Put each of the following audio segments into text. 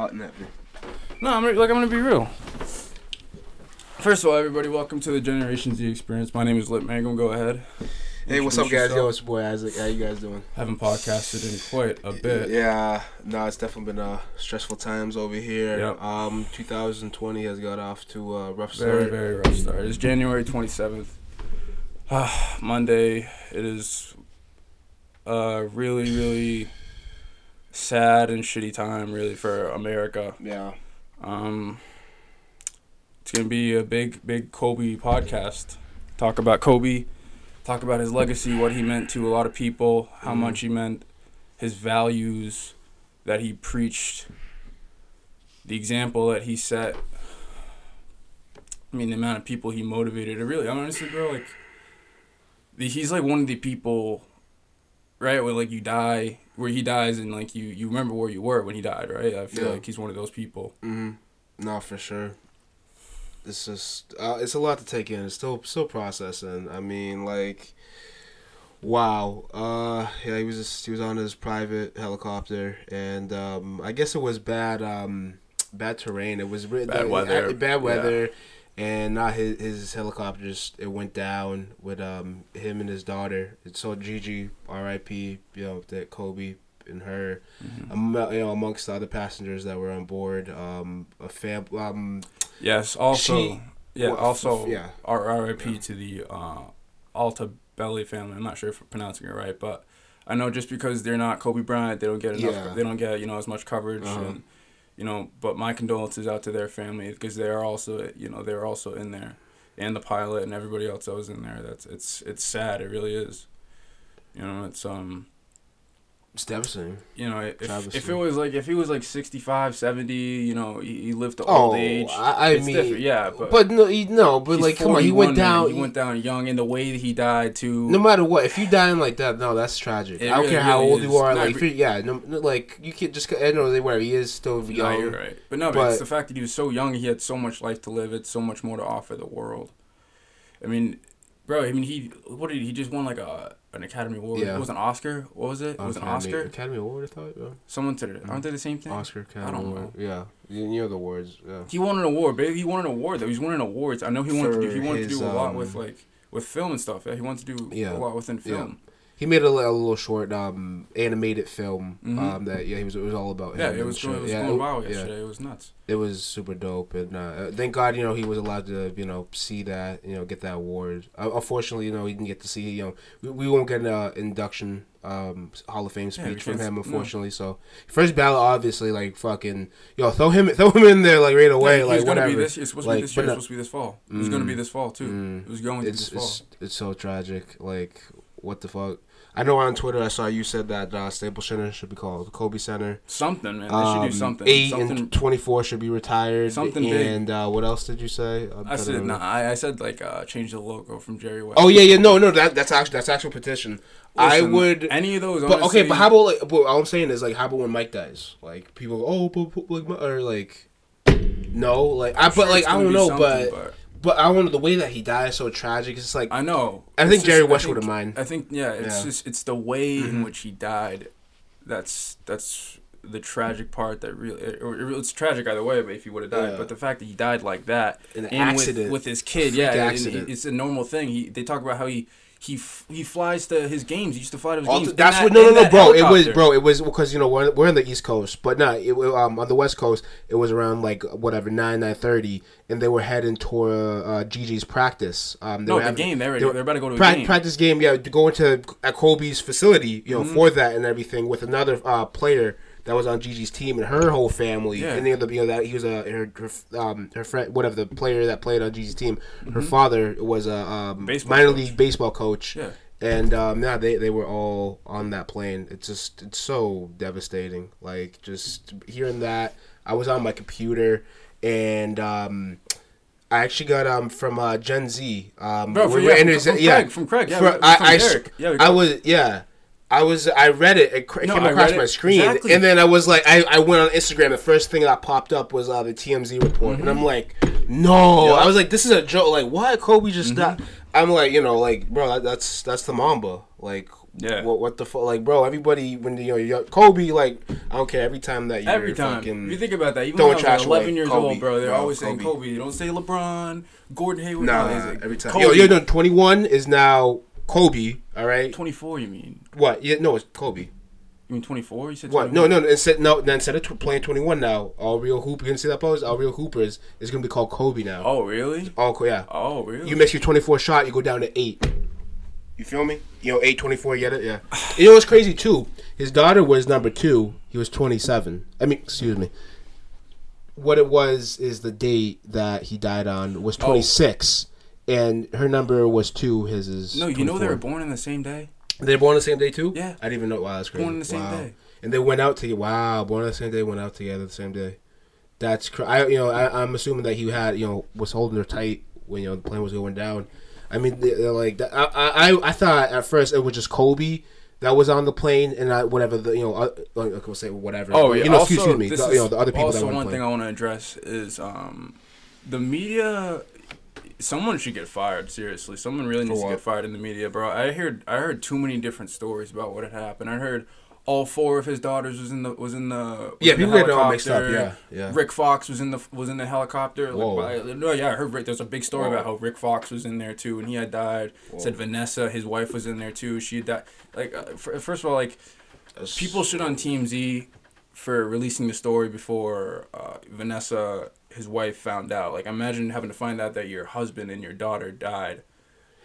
hot and heavy. No, I'm like I'm gonna be real. First of all, everybody, welcome to the Generation Z experience. My name is Lip Mangum. Go ahead. Hey, what's up, Introduce guys? Yo, yourself. it's your boy Isaac. How you guys doing? Haven't podcasted in quite a bit. Yeah, no, it's definitely been uh, stressful times over here. Yep. Um, 2020 has got off to a rough start. very very rough start. It's January 27th. Ah, Monday. It is a really, really sad and shitty time, really, for America. Yeah. Um, it's gonna be a big, big Kobe podcast. Talk about Kobe, talk about his legacy, what he meant to a lot of people, how Mhm. much he meant, his values that he preached, the example that he set. I mean, the amount of people he motivated. It really, I honestly, bro, like, the, he's like one of the people, right? Where like you die, where he dies, and like you you remember where you were when he died, right? I feel Yeah. like he's one of those people. Mm-hmm. No, for sure. It's just uh, it's a lot to take in. It's still still processing. I mean, like, wow. Uh, yeah, he was just, he was on his private helicopter, and um, I guess it was bad um, bad terrain. It was Bad the- weather. bad weather, and not his his helicopter just it went down with um him and his daughter. It's so Gigi, R.I.P. You know that Kobe and her Mm-hmm. um, you know, amongst the other passengers that were on board, um, a fam, um, Yes. Also, She- yeah. well, Also, yeah. R- R.I.P. to the uh, Alta Belli family. I'm not sure if I'm pronouncing it right, but I know just because they're not Kobe Bryant, they don't get enough. Yeah. They don't get you know as much coverage, Uh-huh. and you know. But my condolences out to their family because they are also you know they're also in there, and the pilot and everybody else that was in there. That's it's it's sad. It really is. You know, it's um. It's devastating. you know, if, if it was like if he was like 65, 70, you know, he, he lived to Oh, old age. I, I mean, different, yeah, but, but, no, he, no, but like, come on, he went down. He went down young, and the way that he died too. no matter what, if you dying like that, no, that's tragic. I don't really- care how really old is. you are. No, like, you, yeah, no, no, like you can't just. I know they were. He is still no, young. you're right, but no, but, but- it's the fact that he was so young. He had so much life to live. It's so much more to offer the world. I mean, bro. I mean, he what did he, he just won like a an Academy Award? Yeah. It was an Oscar. What was it? It was an Oscar. Academy Award, I thought. Yeah. Someone said it. Aren't they the same thing? Oscar Academy I don't Award. Yeah, you, know the words. Yeah. He won an award, baby. He won an award though. He's winning awards. I know he wanted to do. He wanted to do a lot um, with like with film and stuff. Yeah, he wanted to do Yeah. a lot within film. He made a, a little short um, animated film Mhm. um, that yeah he was it was all about Yeah, him it was going, it was yeah, going it- wild yeah. yesterday. It was nuts. it was super dope and uh, thank god you know he was allowed to you know see that you know get that award uh, unfortunately you know he didn't get to see you know we, we won't get an uh, induction um hall of fame Yeah, speech from because- him no. unfortunately so first ballot obviously like fucking yo throw him throw him in there like right away Yeah, like whatever be this. It's supposed to be this year. no- It's supposed to be this fall. It was gonna be Mm. this fall too. Mm. It was going to be it's, this fall. it's it's so tragic like what the fuck I know on Twitter I saw you said that uh, Staples Center should be called Kobe Center. Something, man. They Um, should do something. Eight something. and twenty four should be retired. Something big. And uh, what else did you say? I'm I said, nah, I, I said like uh, change the logo from Jerry West. Oh yeah, yeah, no, no, that that's actually that's actual petition. I would, any of those. but okay, but how about like? But all I'm saying is like, how about when Mike dies? Like people, go, oh, but, but, like, or like, no, like I, I'm but sure like I don't know, something, but but I don't the way that he died is so tragic. It's like I know. I think just- Jerry West would have mind. I think yeah, it's Yeah. Mm-hmm. just it's the way in which he died. That's that's the tragic part that really or, it's tragic either way. But if he would have died, Yeah. but the fact that he died like that In an and with- accident. with, his kid, yeah, and accident. it's a normal thing. He they talk about how he. He, f- he flies to his games. He used to fly to his games. th- that's that- what no no no bro it was bro it was because you know we're, we're in the east coast but not it, um on the west coast it was around like whatever nine nine thirty and they were heading toward uh, Gigi's practice um they No, the having- game. They're, they were- they're about to go to a pra- game. practice game yeah to go into at Kobe's facility you know Mm-hmm. for that and everything with another uh, player that was on Gigi's team and her whole family Yeah. and the other you know that he was a her, her um her friend whatever the player that played on Gigi's team Mm-hmm. her father was a um, Baseball minor coach. league baseball coach Yeah. and um, yeah, they they were all on that plane. It's just it's so devastating. Like just hearing that, I was on my computer, and um, I actually got um from uh, Gen Z. Um, Bro, from, were yeah, from, from yeah, Craig, from Craig, yeah, we- from I, I. Yeah, I was yeah. I was I read it. It, cr- it No, came across my screen, Exactly. and then I was like, I, I went on Instagram. The first thing that popped up was uh, the TMZ report, and I'm like, no. Mm-hmm. Yeah. Mm-hmm. I was like, this is a joke. Like, why Kobe just died? I'm like, you know, like, bro, that, that's that's the Mamba. Like, Yeah. What what the fuck? Like, bro, everybody when you know you're, Kobe, like I don't care. Every time that you're Every time. fucking, you think about that, even when I was like 11 away, years Kobe, old, bro, they're bro, always saying Kobe. Kobe. You don't say LeBron, Gordon Hayward. nah, no, say every time. Kobe. Yo, yo, no, 21 is now Kobe. All right. 24, you mean? What? Yeah, no, it's Kobe. You mean 24? You said What? 21? No, no, no. Instead, no. Then instead of tw- playing 21 now, all real hoop. You gonna see that pose? All real hoopers is gonna be called Kobe now. Oh, really? Oh, yeah. Oh, really? You miss your 24 shot, you go down to eight. You feel me? You know, eight twenty four. You get it? Yeah. You know what's crazy too? His daughter was number two. He was 27. I mean, excuse me. What it was is the date that he died on was 26, and her number was two. His is no, you know they were born on the same day? They were born the same day too. Yeah. I didn't even know. Wow, that's crazy. Born on the same Wow. day. and they went out together. Wow, born on the same day, went out together the same day. That's cra- I you know I, I'm assuming that he had you know was holding her tight when you know the plane was going down. I mean, they, they're like I, I I thought at first it was just Kobe that was on the plane and I, whatever the you know uh, like we'll say whatever. Oh, But, yeah. you know, also, excuse me, this the, is you know the other people also that one the thing. I want to address is um, the media. Someone should get fired. Seriously, someone really needs to get fired in the media, bro. I heard I heard too many different stories about what had happened. I heard all four of his daughters was in the was in the was Yeah, in the people get it all mixed up. helicopter. Yeah, yeah. Rick Fox was in the was in the helicopter. Whoa. Like, I- no, yeah, I heard Rick. There's a big story Whoa. about how Rick Fox was in there too, and he had died. Said Vanessa, his wife, was in there too. She had died. Like, uh, f- first of all, like That's- people shit on TMZ for releasing the story before uh, Vanessa, his wife, found out. Like, imagine having to find out that your husband and your daughter died.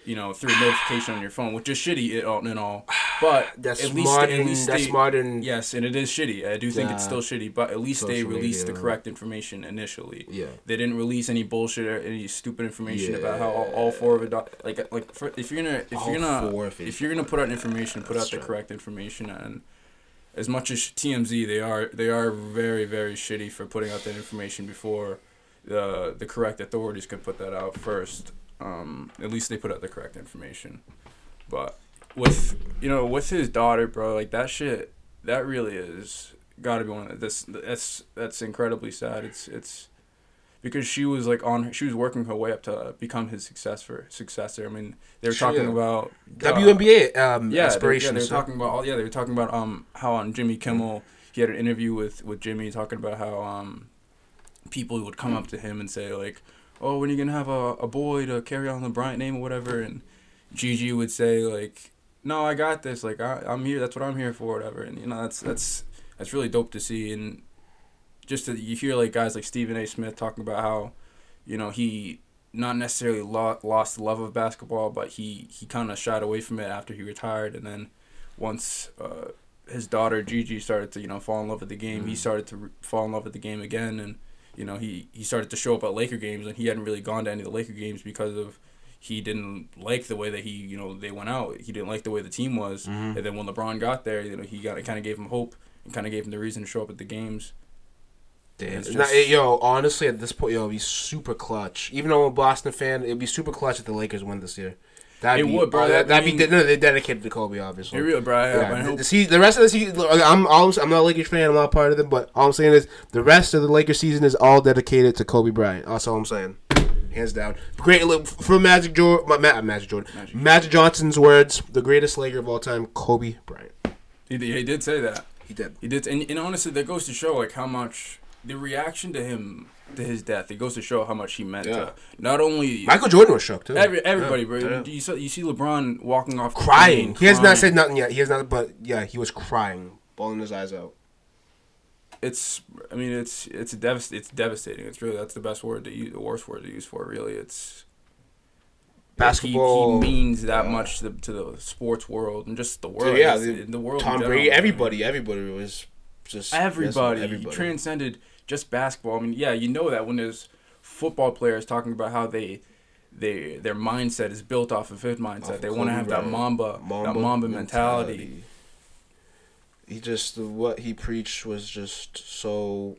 You know, through a notification on your phone, which is shitty it all and all. But That's at least, modern. at least that's they, modern. Yes, and it is shitty. I do think it's still shitty, but at least they released the correct information initially. Yeah. They didn't release any bullshit or any stupid information about how all, all four of it di- like like for, if you're gonna if All you're gonna four of it. if you're gonna put out information, put out the true. correct information and as much as TMZ they are they are very very shitty for putting out that information before the the correct authorities could put that out first. Um, at least they put out the correct information. But with you know with his daughter, bro, like that shit, that really is got to be one of this. That's that's incredibly sad. It's it's because she was like on she was working her way up to become his successor. Successor. I mean, they were talking about uh, WNBA um, yeah, they, yeah, they were so- talking about all. Yeah, they were talking about um how on Jimmy Kimmel he had an interview with with Jimmy talking about how um people would come up to him and say like, oh, when are you gonna have a, a boy to carry on the Bryant name or whatever, and Gigi would say like, no, I got this. Like I, I'm here. That's what I'm here for. Whatever. And you know that's that's that's really dope to see and just that you hear like guys like Stephen A. Smith talking about how, you know, he not necessarily lo- lost the love of basketball, but he he kind of shied away from it after he retired, and then once uh, his daughter Gigi started to you know fall in love with the game, he started to re- fall in love with the game again, and you know he he started to show up at Laker games, and he hadn't really gone to any of the Laker games because of he didn't like the way that he you know they went out. He didn't like the way the team was, and then when LeBron got there, you know he got it kind of gave him hope and kind of gave him the reason to show up at the games. Damn. Just- it- yo, honestly, at this point, yo, it'd be super clutch. Even though I'm a Boston fan, it'd be super clutch if the Lakers win this year. That'd It be, would, bro. that, That- I that'd be mean- de- no, they're dedicated to Kobe, obviously. Be real, bro. Yeah, I the, the, rest of the season, I'm, I'm I'm not a Lakers fan. I'm not part of them, but all I'm saying is the rest of the Lakers season is all dedicated to Kobe Bryant. That's all I'm saying, hands down. Great look for Magic Jordan, Ma- Magic Jordan, Magic. Magic Johnson's words: the greatest Laker of all time, Kobe Bryant. he, he did say that. He did. He did, and, and honestly, that goes to show like how much the reaction to him to his death. It goes to show how much he meant Yeah. to not only Michael Jordan was shocked too. every everybody, Yeah, bro. yeah. You saw you see LeBron walking off crying. plane, He has not said nothing yet. He has not, but yeah, he was crying, bawling his eyes out. It's I mean it's it's a devast- it's devastating. It's really that's the best word to use, the worst word to use for it. Really, it's Basketball. He, he means that yeah. much to the, to the sports world and just the So, world. yeah, the- the, world. Tom Brady, everybody, everybody was just everybody, yes, you transcended just basketball. I mean, yeah, you know that when there's football players talking about how they they their mindset is built off of his mindset. Off they want to have that Bryant. Mamba, that Mamba mentality. He just what he preached was just so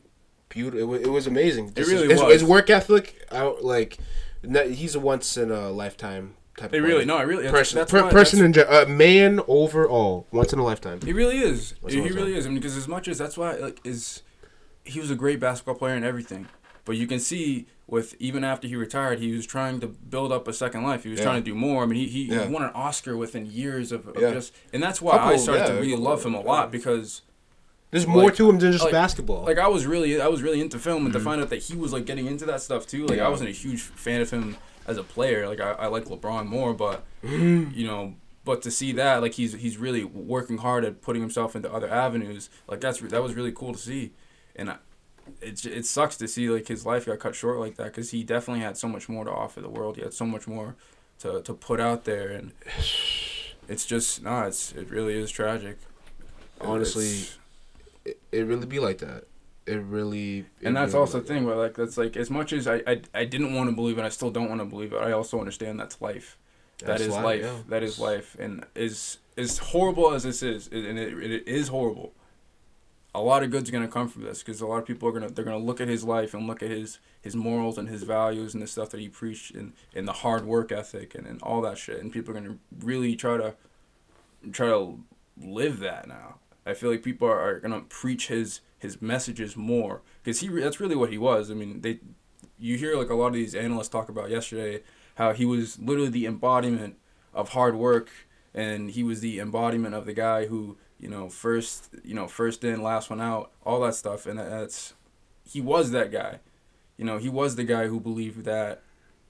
beautiful. It was, it was amazing. This really his, was. his work ethic. Don't- like he's a once in a lifetime type. It really no, I really person, that's per- why- person that's- in uh, man overall, once in a lifetime. He really is. That's he I'm really is. I mean, because as much as that's why like is he was a great basketball player and everything, But you can see with even after he retired, he was trying to build up a second life. He was Yeah. trying to do more. I mean, he, he, Yeah. won an Oscar within years of, of Yeah. just, and that's why I started yeah, to really couple, love him a lot because There's more Like- to him than just like- basketball. like I was really I was really into film and to find out that he was like getting into that stuff too. Like Mm-hmm. Yeah. I wasn't a huge fan of him as a player. Like I, I like LeBron more, but Mm-hmm. you know, but to see that like he's he's really working hard at putting himself into other avenues. Like that's that was really cool to see, and I, it it sucks to see like his life got cut short like that because he definitely had so much more to offer the world. He had so much more to to put out there, and it's just nah. It's it really is tragic. Honestly, it, it really be like that. It really. it and that's really also be the thing where like that's like as much as I I, I didn't want to believe it, I still don't want to believe it. I also understand that's life. That That's is life, life. yeah. That is life, and as as horrible as this is, and it, it is horrible. A lot of good's gonna come from this because a lot of people are gonna they're gonna look at his life and look at his his morals and his values and the stuff that he preached and and the hard work ethic and, and all that shit, and people are gonna really try to try to live that now. I feel like people are, are gonna preach his his messages more because he that's really what he was. I mean, they you hear like a lot of these analysts talk about yesterday how he was literally the embodiment of hard work and he was the embodiment of the guy who you know first you know first in last one out all that stuff and that's he was that guy you know he was the guy who believed that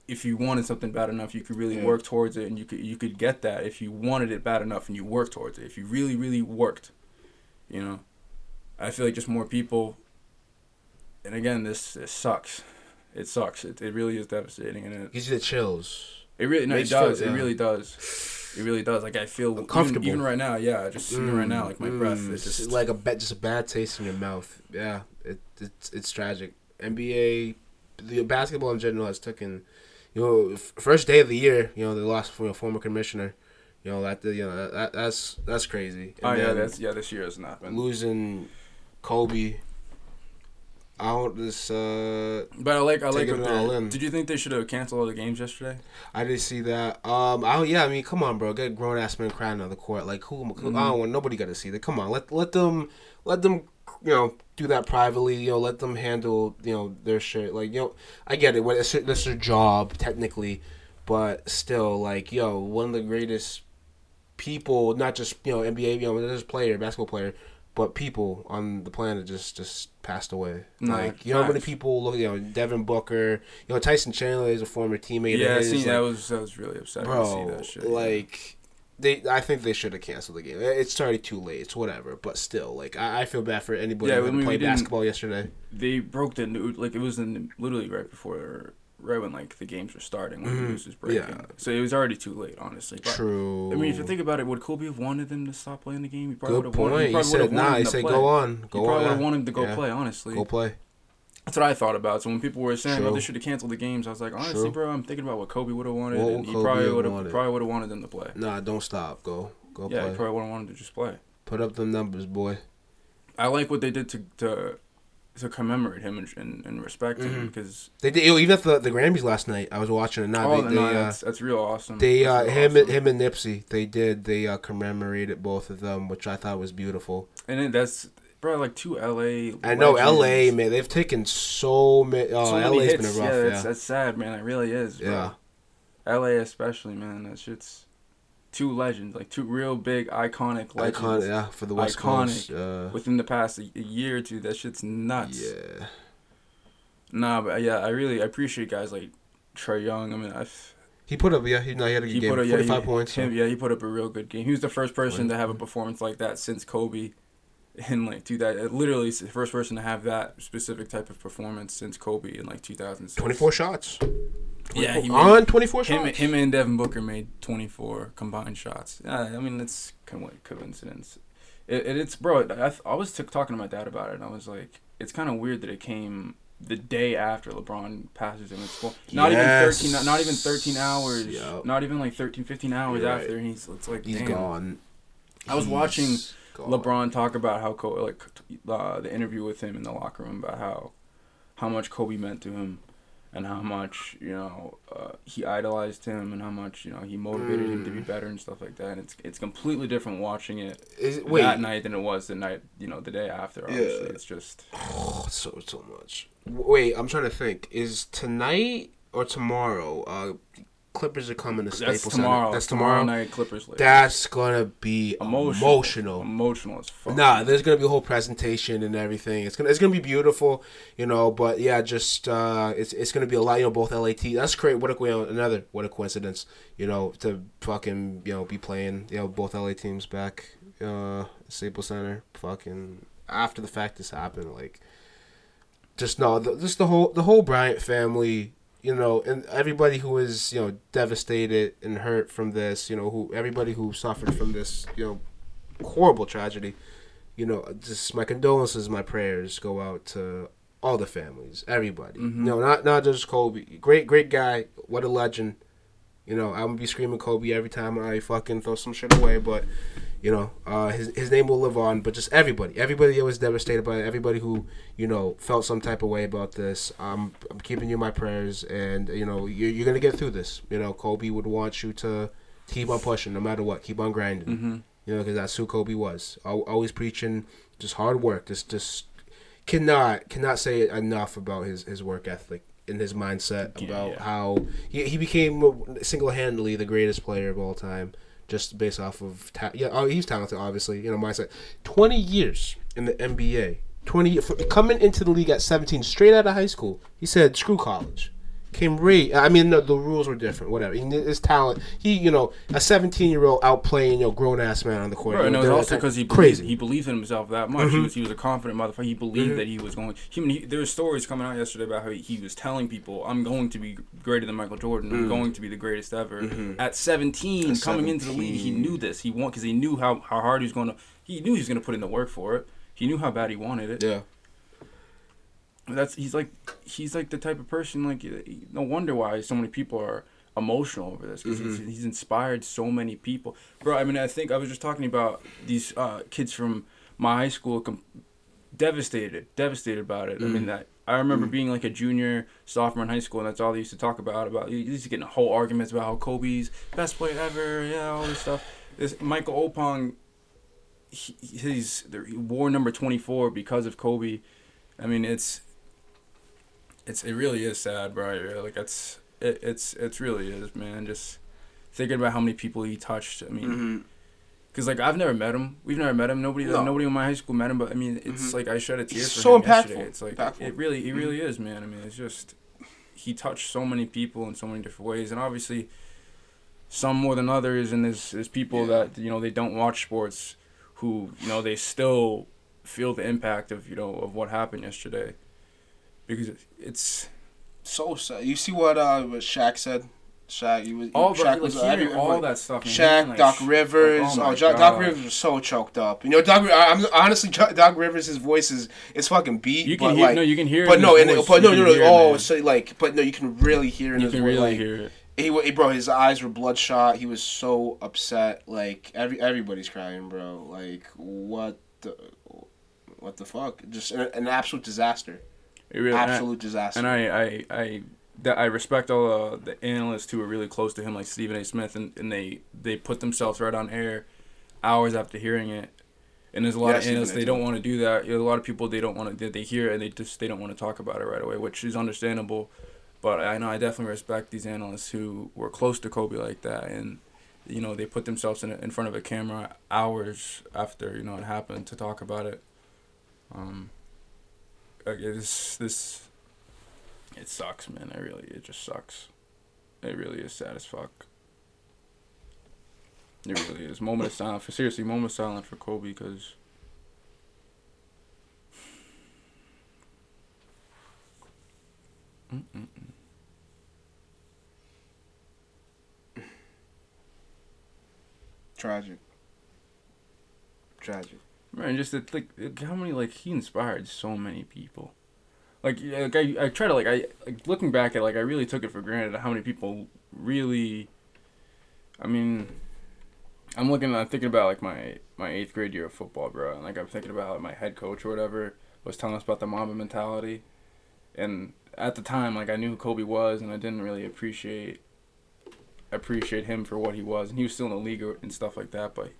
if you wanted something bad enough you could really Yeah. work towards it and you could you could get that if you wanted it bad enough and you worked towards it if you really really worked you know i feel like just more people and again this, sucks it sucks it, it really is devastating and it, Gives you the chills. it really no, it you feel- does. It really does. It really does. Like I feel even- Uncomfortable. Even, right now, yeah. Just even right now, like my breath Mm, is just like a bad, just a bad taste in your mouth. Yeah, it, it's it's tragic. NBA, the basketball in general has taken, you know, f- first day of the year. You know, they lost from a former commissioner. You know that you know that, that that's that's crazy. Oh yeah, that's yeah. This year has not been. losing Kobe. I don't this uh But I like I like what it all they're- in. Did you think they should have canceled all the games yesterday? I didn't see that. Um, I yeah, I mean, come on, bro, get grown ass men crying on the court. Like, who? who Mm-hmm. I don't want nobody got to see that. Come on, let let them let them you know do that privately. You know, let them handle you know their shit. Like, you know, I get it. What it's that's their job technically, but still, like, yo, one of the greatest people, not just you know NBA, you know, just player, basketball player. But people on the planet just just passed away. Like you know how many people look. You know Devin Booker. You know Tyson Chandler is a former teammate. Yeah, see, like, that was that was really upsetting to see bro, that shit. like they, I think they should have canceled the game. It's already too late. It's whatever, but still, like I, I feel bad for anybody Yeah, who I had to mean, play we didn't- basketball yesterday. they broke the new like it was in literally right before right when like the games were starting when the Mhm. news was breaking. Yeah. So it was already too late, honestly. But, True. I mean, if you think about it, would Kobe have wanted them to stop playing the game? He probably would have wanted. point. He He probably would have wanted "Nah." He said, play. "Go on, He probably would have wanted him to go Yeah. play. Honestly, go play." That's what I thought about. So when people were saying, "Oh, they should have canceled the games," I was like, "Honestly, True. bro, I'm thinking about what Kobe would have wanted, What and he Kobe probably would have wanted? probably would have wanted them to play. Nah, don't stop. Go, go yeah, play. he probably would have wanted to just play. Put up the numbers, boy. I like what they did to to, to commemorate him and, and, and respect him Mhm. because They did even at the the Grammys last night. I was watching it. Now oh they, no, they, uh, that's that's real awesome. they uh, real him awesome. him and Nipsey they did they uh, commemorated both of them, which I thought was beautiful. and then that's bro like two L.A. I know legends. L.A. man, they've taken so many. Oh, So L.A.'s hits. been a rough. yeah, Yeah, that's, that's sad, man. It really is. Bro. yeah. L.A. especially, man. That shit's two legends, like two real big iconic legends. Icon, yeah, for the West Iconic. Coast. Uh, Within the past a, a year or two, that shit's nuts. yeah, Nah, but yeah, I really I appreciate guys like Trae Young. I mean, I he put up. Yeah, he, no, he had a good he game. put up yeah, Forty-five he, points. Him, so- yeah, he put up a real good game. He was the first person Right. to have a performance like that since Kobe. In like two that literally is the first person to have that specific type of performance since Kobe in like 2006. Twenty-four shots. Yeah, he made, on twenty-four him, shots. him and Devin Booker made 24 combined shots. Yeah, I mean it's kind of like coincidence. It, it, it's bro. I, I was t- talking to my dad about it, and I was like, it's kind of weird that it came the day after LeBron passes him. It's school. not Yes. even 13, not even 13 hours, Yup. not even like 13, 15 hours You're after. right. And he's it's like He's damn. gone. I was He's watching gone. LeBron talk about how Kobe, like uh, the interview with him in the locker room about how how much Kobe meant to him, and how much you know uh, he idolized him and how much you know he motivated him to be Mm. better and stuff like that. And it's it's completely different watching it Is, wait, that night than it was the night you know the day after. Obviously, Yeah. it's just Oh, so so much. Wait, I'm trying to think. Is tonight or tomorrow? Uh, Clippers are coming to Staples that's tomorrow. Center. That's tomorrow. night. Clippers. Lakers. That's gonna be Emotional. emotional. emotional as fuck. Nah, there's gonna be a whole presentation and everything. It's gonna it's gonna be beautiful, you know. But yeah, just uh, it's it's gonna be a lot. You know, both LAT. That's great. What a another what a coincidence. You know, to fucking you know be playing you know both LA teams back uh Staples Center. Fucking after the fact this happened, like just no, the, just the whole the whole Bryant family. You know, and everybody who is you know devastated and hurt from this. You know, who everybody who suffered from this. You know, horrible tragedy you know, just my condolences, my prayers go out to all the families, everybody. Mhm. No, not not just Kobe. Great, great guy. What a legend. You know, I'm gonna be screaming Kobe every time I fucking throw some shit away, but you know, uh, his his name will live on. But just everybody, everybody that was devastated by it, everybody who you know felt some type of way about this. I'm I'm keeping you my prayers, and you know you're, you're gonna get through this. You know, Kobe would want you to keep on pushing, no matter what. Keep on grinding. hmm You know, because that's who Kobe was. Always preaching just hard work. Just, just cannot cannot say enough about his, his work ethic and his mindset Yeah, about yeah. how he, he became single handedly the greatest player of all time, just based off of ta- yeah. Oh, he's talented, obviously. You know, mindset. Twenty years in the NBA. Twenty coming into the league at seventeen, straight out of high school. He said, "Screw college." Came re. I mean, no, the rules were different. Whatever. He, his talent. He, you know, a seventeen-year-old outplaying, you know, grown ass man on the court. Bro, and it was also because he believed, crazy. he believed in himself that much. He was he was a confident motherfucker. He believed Mhm. that he was going. He, I mean, he, there were stories coming out yesterday about how he, he was telling people, "I'm going to be greater than Michael Jordan. I'm Mm. going to be the greatest ever." Mhm. At 17, At coming into the league, he knew this. He want because he knew how, how hard he was going to. He knew he was going to put in the work for it. He knew how bad he wanted it. yeah. That's he's like he's like the type of person like no wonder why so many people are emotional over this because he's, Mhm. he's inspired so many people bro i mean i think i was just talking about these uh, kids from my high school com- devastated devastated about it i mean Mm. that i remember Mm. being like a junior sophomore in high school and that's all they used to talk about about you used to get in whole arguments about how kobe's best player ever yeah all this stuff this michael opong he, he's he wore number 24 because of kobe i mean it's it's it really is sad, bro. Yeah, Like it's it, it's it's really is, man. Just thinking about how many people he touched. I mean, Mm-hmm. because like I've never met him. We've never met him. Nobody No. nobody in my high school met him. But I mean, it's Mhm. like I shed a tear for so him yesterday. impactful. It's like Impactful. it really it really is, man. I mean, it's just he touched so many people in so many different ways, and obviously some more than others. And there's there's people Yeah. that you know they don't watch sports who you know they still feel the impact of you know of what happened yesterday because it's So sad. You see what uh what Shaq said? Shaq, he was all Shaq like, was every- all that stuff. man, Shaq, like, Doc Rivers. like, oh oh, Doc God. Rivers was so choked up. You know, Doc. I- I'm honestly Doc Rivers. His voice is is fucking beat. You but can hear like, no, you can hear. it but no, and but you no, can no, no. hear it, Oh, so like, but no, you can really hear in you his can voice. really like, hear it. He, wa- bro, his eyes were bloodshot. He was so upset. Like every everybody's crying, bro. Like what the what the fuck? Just an, an absolute disaster. Really, and I- absolute disaster. And I, I, I, that I respect all uh, the analysts who are really close to him, like Stephen A. Smith, and, and they they put themselves right on air, hours after hearing it. And there's a lot Yeah, of analysts they don't want to do that. You know, a lot of people they don't want to. They hear it and they just they don't want to talk about it right away, which is understandable. But I know I definitely respect these analysts who were close to Kobe like that, and you know they put themselves in in front of a camera hours after you know it happened to talk about it. Um, like this this it sucks, man. I really, it just sucks. It really is sad as fuck. It really is. Moment of silence. For seriously, moment of silence for Kobe because. Tragic. Tragic. Tragic. Man, just like, how many like he inspired so many people. Like, like I, I try to like I like looking back at like I really took it for granted how many people really. I mean, I'm looking. I'm thinking about like my my eighth grade year of football, bro. And like I'm thinking about like, my head coach or whatever was telling us about the Mamba mentality, and at the time, like I knew who Kobe was, and I didn't really appreciate appreciate him for what he was, and he was still in the league and stuff like that. But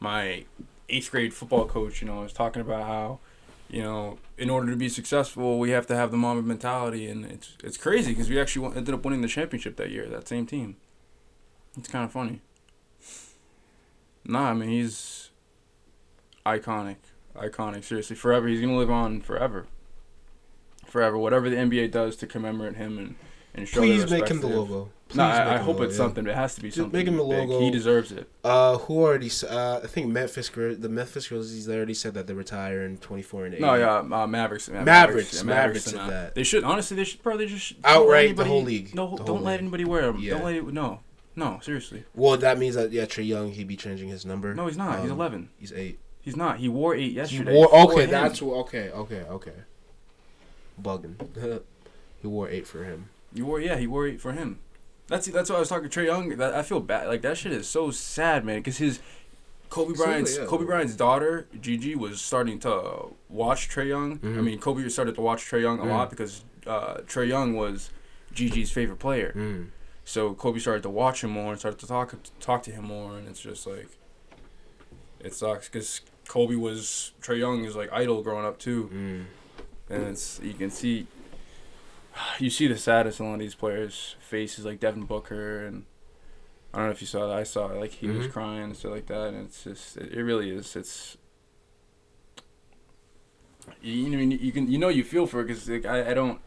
my eighth grade football coach, you know, was talking about how, you know, in order to be successful, we have to have the Mamba mentality, and it's it's crazy because we actually ended up winning the championship that year, that same team. It's kind of funny. Nah, I mean he's iconic, iconic. Seriously, forever. He's gonna live on forever. Forever. Whatever the NBA does to commemorate him and and show. Please make him the logo. Please no, I, I hope the it's yeah. something. It has to be Just something. make him the big. logo. He deserves it. Uh, who already? Uh, I think Memphis. The Memphis Grizzlies. They already said that they retire in twenty four and eight. No, yeah, uh, Mavericks. yeah, Mavericks, yeah, Mavericks and, did uh, that. They should honestly. They should probably just don't Outright let the whole league. No, whole don't let anybody wear them. Yeah. Don't let it. No, no, seriously. Well, that means that yeah, Trae Young he'd be changing his number. No, he's not. he's Um, eleven. He's eight. He's not. He wore eight He yesterday. wore, okay, that's wh- okay, okay, okay. Bugging. he wore eight for him. You wore yeah, he wore it for him. That's that's why I was talking to Trae Young. That I feel bad. Like that shit is so sad, man. Because his Kobe Absolutely, Bryant's yeah. Kobe Bryant's daughter Gigi was starting to watch Trae Young. I Mhm. mean, Kobe started to watch Trae Young a Mm. lot because uh, Trae Young was Gigi's favorite player. Mm. So Kobe started to watch him more and started to talk talk to him more, and it's just like it sucks because Kobe was Trae Young is like idol growing up too Mm. and it's you can see you see the saddest on one of these players' faces, like Devin Booker, and I don't know if you saw that. I saw it, like he was Mhm. crying and stuff like that, and it's just it, it really is. It's you, you know you can you know you feel for it because like, I I don't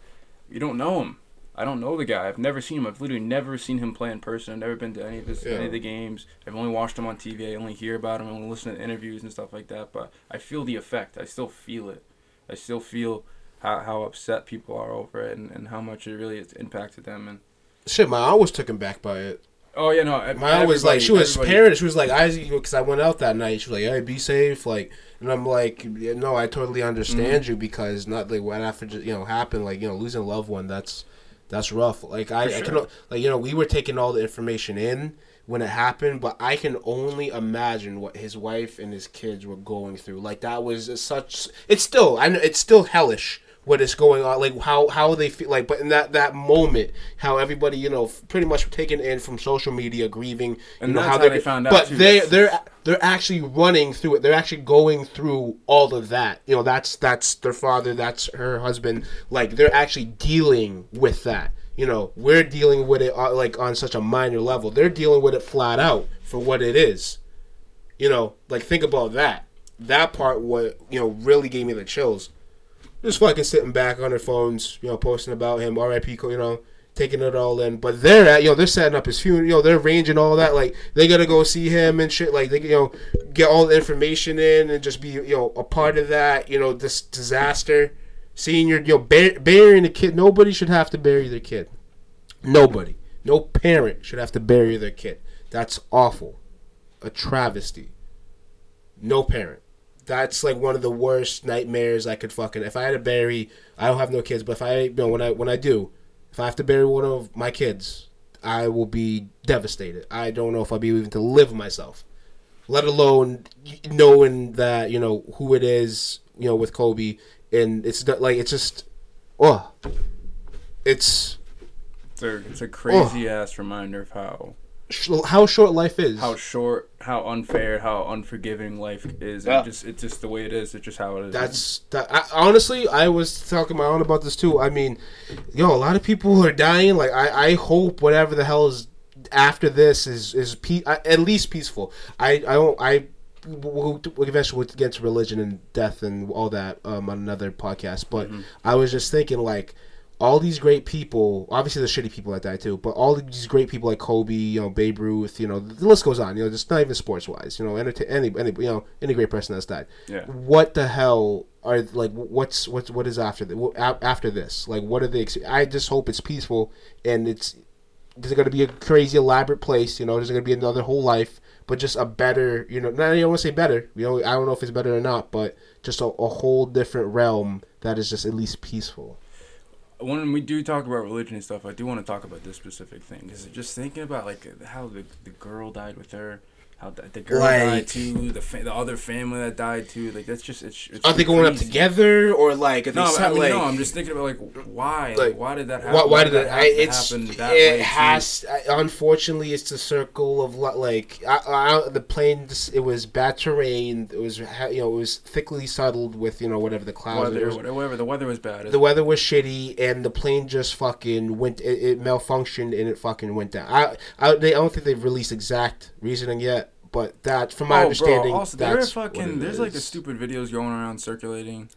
you don't know him. I don't know the guy. I've never seen him. I've literally never seen him play in person. I've never been to any of his any of the games. I've only watched him on TV. I only hear about him. I only listen to interviews and stuff like that. But I feel the effect. I still feel it. I still feel how, how upset people are over it and, and how much it really has impacted them. And Shit, my aunt was taken back by it. oh yeah, no, My aunt was like, she was paranoid. She was like, I, because I went out that night. She was like, hey, be safe. Like, and I'm like, yeah, no, I totally understand Mm-hmm. you because not like what after you know happened, like you know losing a loved one. That's that's rough. Like I, For I sure. can like you know we were taking all the information in when it happened, but I can only imagine what his wife and his kids were going through. Like that was such. It's still I know it's still hellish what is going on like how how they feel like but in that that moment how everybody you know pretty much taken in from social media grieving And you know how they're- they found out, but too. they they're they're actually running through it. They're actually going through all of that. You know that's that's their father that's her husband. Like they're actually dealing with that. You know we're dealing with it uh, like on such a minor level. They're dealing with it flat out for what it is. You know like think about that. That part what you know really gave me the chills just fucking sitting back on their phones, you know, posting about him, R.I.P. You know, taking it all in. But they're at, you know, they're setting up his funeral. You know, they're arranging all that. Like they gotta go see him and shit. Like they, you know, get all the information in and just be, you know, a part of that. You know, this disaster. Seeing your, you know, bur- burying a kid. Nobody should have to bury their kid. Nobody. No parent should have to bury their kid. That's awful. A travesty. No parent. That's like one of the worst nightmares I could fucking. If I had to bury, I don't have no kids, but if I, you know, when I when I do, if I have to bury one of my kids, I will be devastated. I don't know if I'll be able to live with myself, let alone knowing that you know who it is, you know, with Kobe, and it's like it's just, oh, it's It's a, it's a crazy oh. ass reminder of how sh- how short life is. how short, how unfair, how unforgiving life is. Yeah. And just it's just the way it is. It's just how it is. That's that. I, honestly, I was talking my own about this too. I mean, yo, a lot of people are dying. Like, I, I hope whatever the hell is after this is is pe- uh, at least peaceful. I I don't I. We'll, we'll eventually we'll get to religion and death and all that um, on another podcast. But I was just thinking, like, all these great people. Obviously, the shitty people that died too. But all these great people like Kobe, you know, Babe Ruth. You know, the list goes on. You know, just not even sports wise. You know, entertain any any you know any great person that's died yeah. what the hell are like what's what's what is after the, after this like what are they ex- i just hope it's peaceful and it's there's going to be a crazy elaborate place you know there's going to be another whole life but just a better you know not i don't want to say better you know i don't know if it's better or not but just a, a whole different realm that is just at least peaceful when we do talk about religion and stuff, I do want to talk about this specific thing because just thinking about like how the the girl died with her, how the, the girl Like- died too, the fa- the other family that died too. Like that's just it's. it's Are they going up together or like? No, but I set, mean, like, no. I'm just thinking about like why, Like, like, why did that happen? Why, why did that it? I, it's happen that it way, too? has. I, unfortunately, it's the circle of like I, I, the plane. It was bad terrain. It was you know it was thickly settled with you know whatever the clouds. weather, was- whatever. The weather was bad. the weather was shitty, and the plane just fucking went. It, it malfunctioned and it fucking went down. I, I, they, I don't think they've released exact reasoning yet, but that, from my oh, understanding, bro, also there are that's what fucking it there's like a stupid videos going around circulating.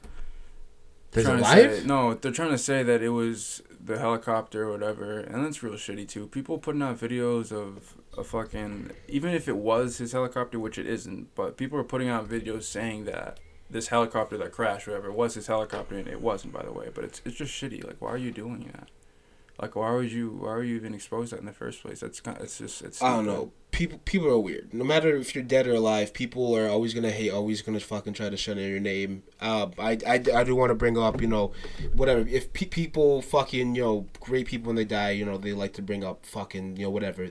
There's a live. Say, no, they're trying to say that it was the helicopter or whatever, and that's real shitty too. People putting out videos of a fucking even if it was his helicopter, which it isn't, but people are putting out videos saying that this helicopter that crashed, whatever, was his helicopter, and it wasn't, by the way. But it's it's just shitty. Like, why are you doing that? Like, why would you? Why are you even exposed that in the first place? That's kind. It's just. It's. I don't know. People people are weird. No matter if you're dead or alive, people are always gonna hate, always gonna fucking try to shut in your name. Uh, I, I, I do want to bring up, you know, whatever. If pe- people fucking, you know, great people when they die, you know, they like to bring up fucking, you know, whatever.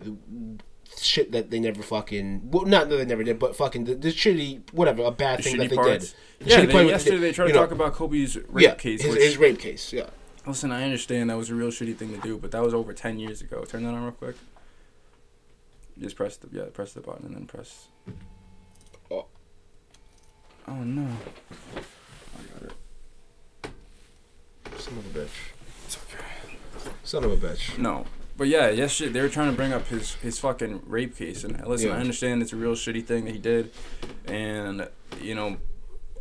Shit that they never fucking well not that they never did but fucking the, the shitty whatever a bad The thing that they parts. did The Yeah, they, yesterday they tried to know, talk about Kobe's rape yeah case. his, which, his rape case yeah Listen, I understand that was a real shitty thing to do, but that was over ten years ago. Turn that on real quick. Just press the yeah, press the button and then press. Oh. Oh no. I got it. son of a bitch It's okay. son of a bitch No. But yeah, yes, shit. They were trying to bring up his his fucking rape case, and listen, Yeah. I understand it's a real shitty thing that he did, and you know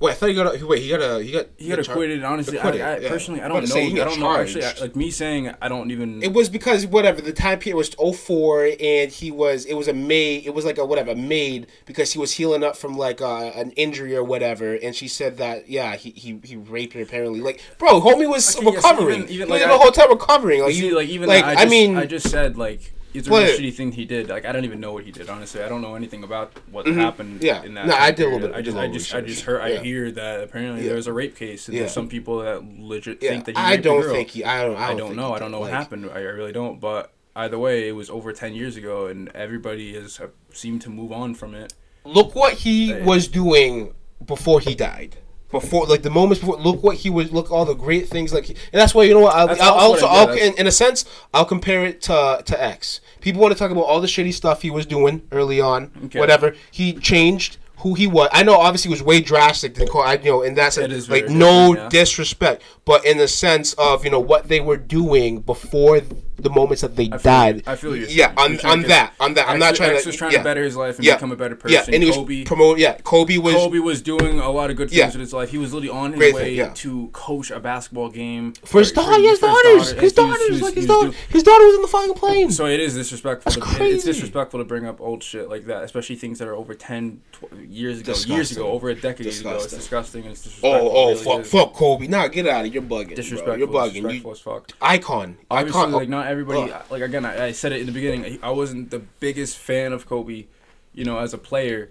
wait I thought he got a, wait he got a he got he got char- acquitted. Honestly, acquitted, I, I yeah. personally I don't know. he I got don't know actually. charged. I, like me saying, I don't even. It was because whatever the time period was 04 and he was it was a maid it was like a whatever maid because he was healing up from like uh, an injury or whatever and she said that yeah he he, he raped her apparently like bro homie was Okay, yes, recovering even- even, he like, was in the hotel recovering like see, you like even like I, I, mean I just said like it's a What? really shitty thing he did. Like I don't even know what he did. Honestly, I don't know anything about what happened. Mm-hmm. Yeah. in that. No, I did a little bit- I just, a I just, I just heard. I hear that apparently Yeah. there's a rape case, and Yeah. there's some people that legit yeah think that he I raped don't girl. think he I don't I I don't, don't know. I don't know what Like, happened. I really don't. But either way, it was over ten years ago, and everybody has seemed to move on from it. look what he was doing before he died. Before, like the moments before, look what he was. Look all the great things. Like, and that's why you know what. I'll, That's I'll also also, what I- yeah, I'll, in, in a sense, I'll compare it to to X. People want to talk about all the shitty stuff he was doing early on. Okay. Whatever he changed who he was. I know, obviously, was way drastic than Cole. I you know, in that sense, like no yeah. disrespect, but in the sense of you know what they were doing before the moments that they I died. you. I feel you. Yeah, on, on that, on that. I'm not trying X to. was trying yeah. to better his life and Yeah. become a better person. Yeah, and he was Kobe, promote. Yeah, Kobe was. Kobe was doing a lot of good things with his life. He was literally on his way thing, to coach a basketball game For his daughter, his daughters, daughter. his was- daughters, was- like his daughter, his daughter was in the fucking plane. So it is disrespectful. That's to, crazy. It's disrespectful to bring up old shit like that, especially things that are over 10 tw- years ago, years ago, over a decade ago. It's Disgusting. disgusting and it's oh, disrespectful. oh, oh, really fuck, is. fuck Kobe. Nah, get out of here. You're bugging. Disrespectful. Bro. You're bugging. Disrespectful You as fuck. icon. Obviously, icon. like not everybody. Ugh. Like again, I, I said it in the beginning. I wasn't the biggest fan of Kobe, you know, as a player,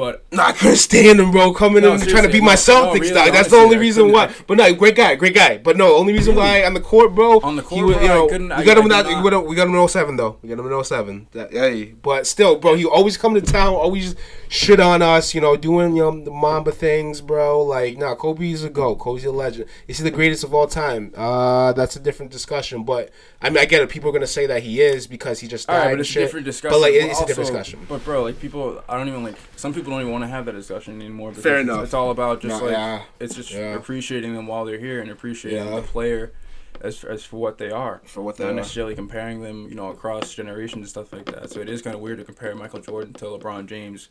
but Nah, I couldn't stand him, bro. Coming No, in trying to beat my Celtics, no, really. That's the only reason why. But no, great guy, great guy. But no, only reason why on the court, bro. On the court, he bro, you know, we got him I in did that. not- We got him, we got him in 07, though. We got him in 07. That, hey, but still, bro, he always come to town, always shit on us. You know, doing you know the Mamba things, bro. Like, nah, Kobe's a go. Kobe's a legend. Is he the greatest of all time? Uh, that's a different discussion. But I mean, I get it. People are gonna say that he is because he just died. Right, but and it's a shit. different discussion. But like, But it's a different discussion. But bro, like people, I don't even like. Some people don't even want to have that discussion anymore. Fair it's- enough. It's all about just No, like yeah. it's just Yeah. appreciating them while they're here and appreciating Yeah. the player as as for what they are. For what they not are. necessarily comparing them, you know, across generations and stuff like that. So it is kind of weird to compare Michael Jordan to LeBron James.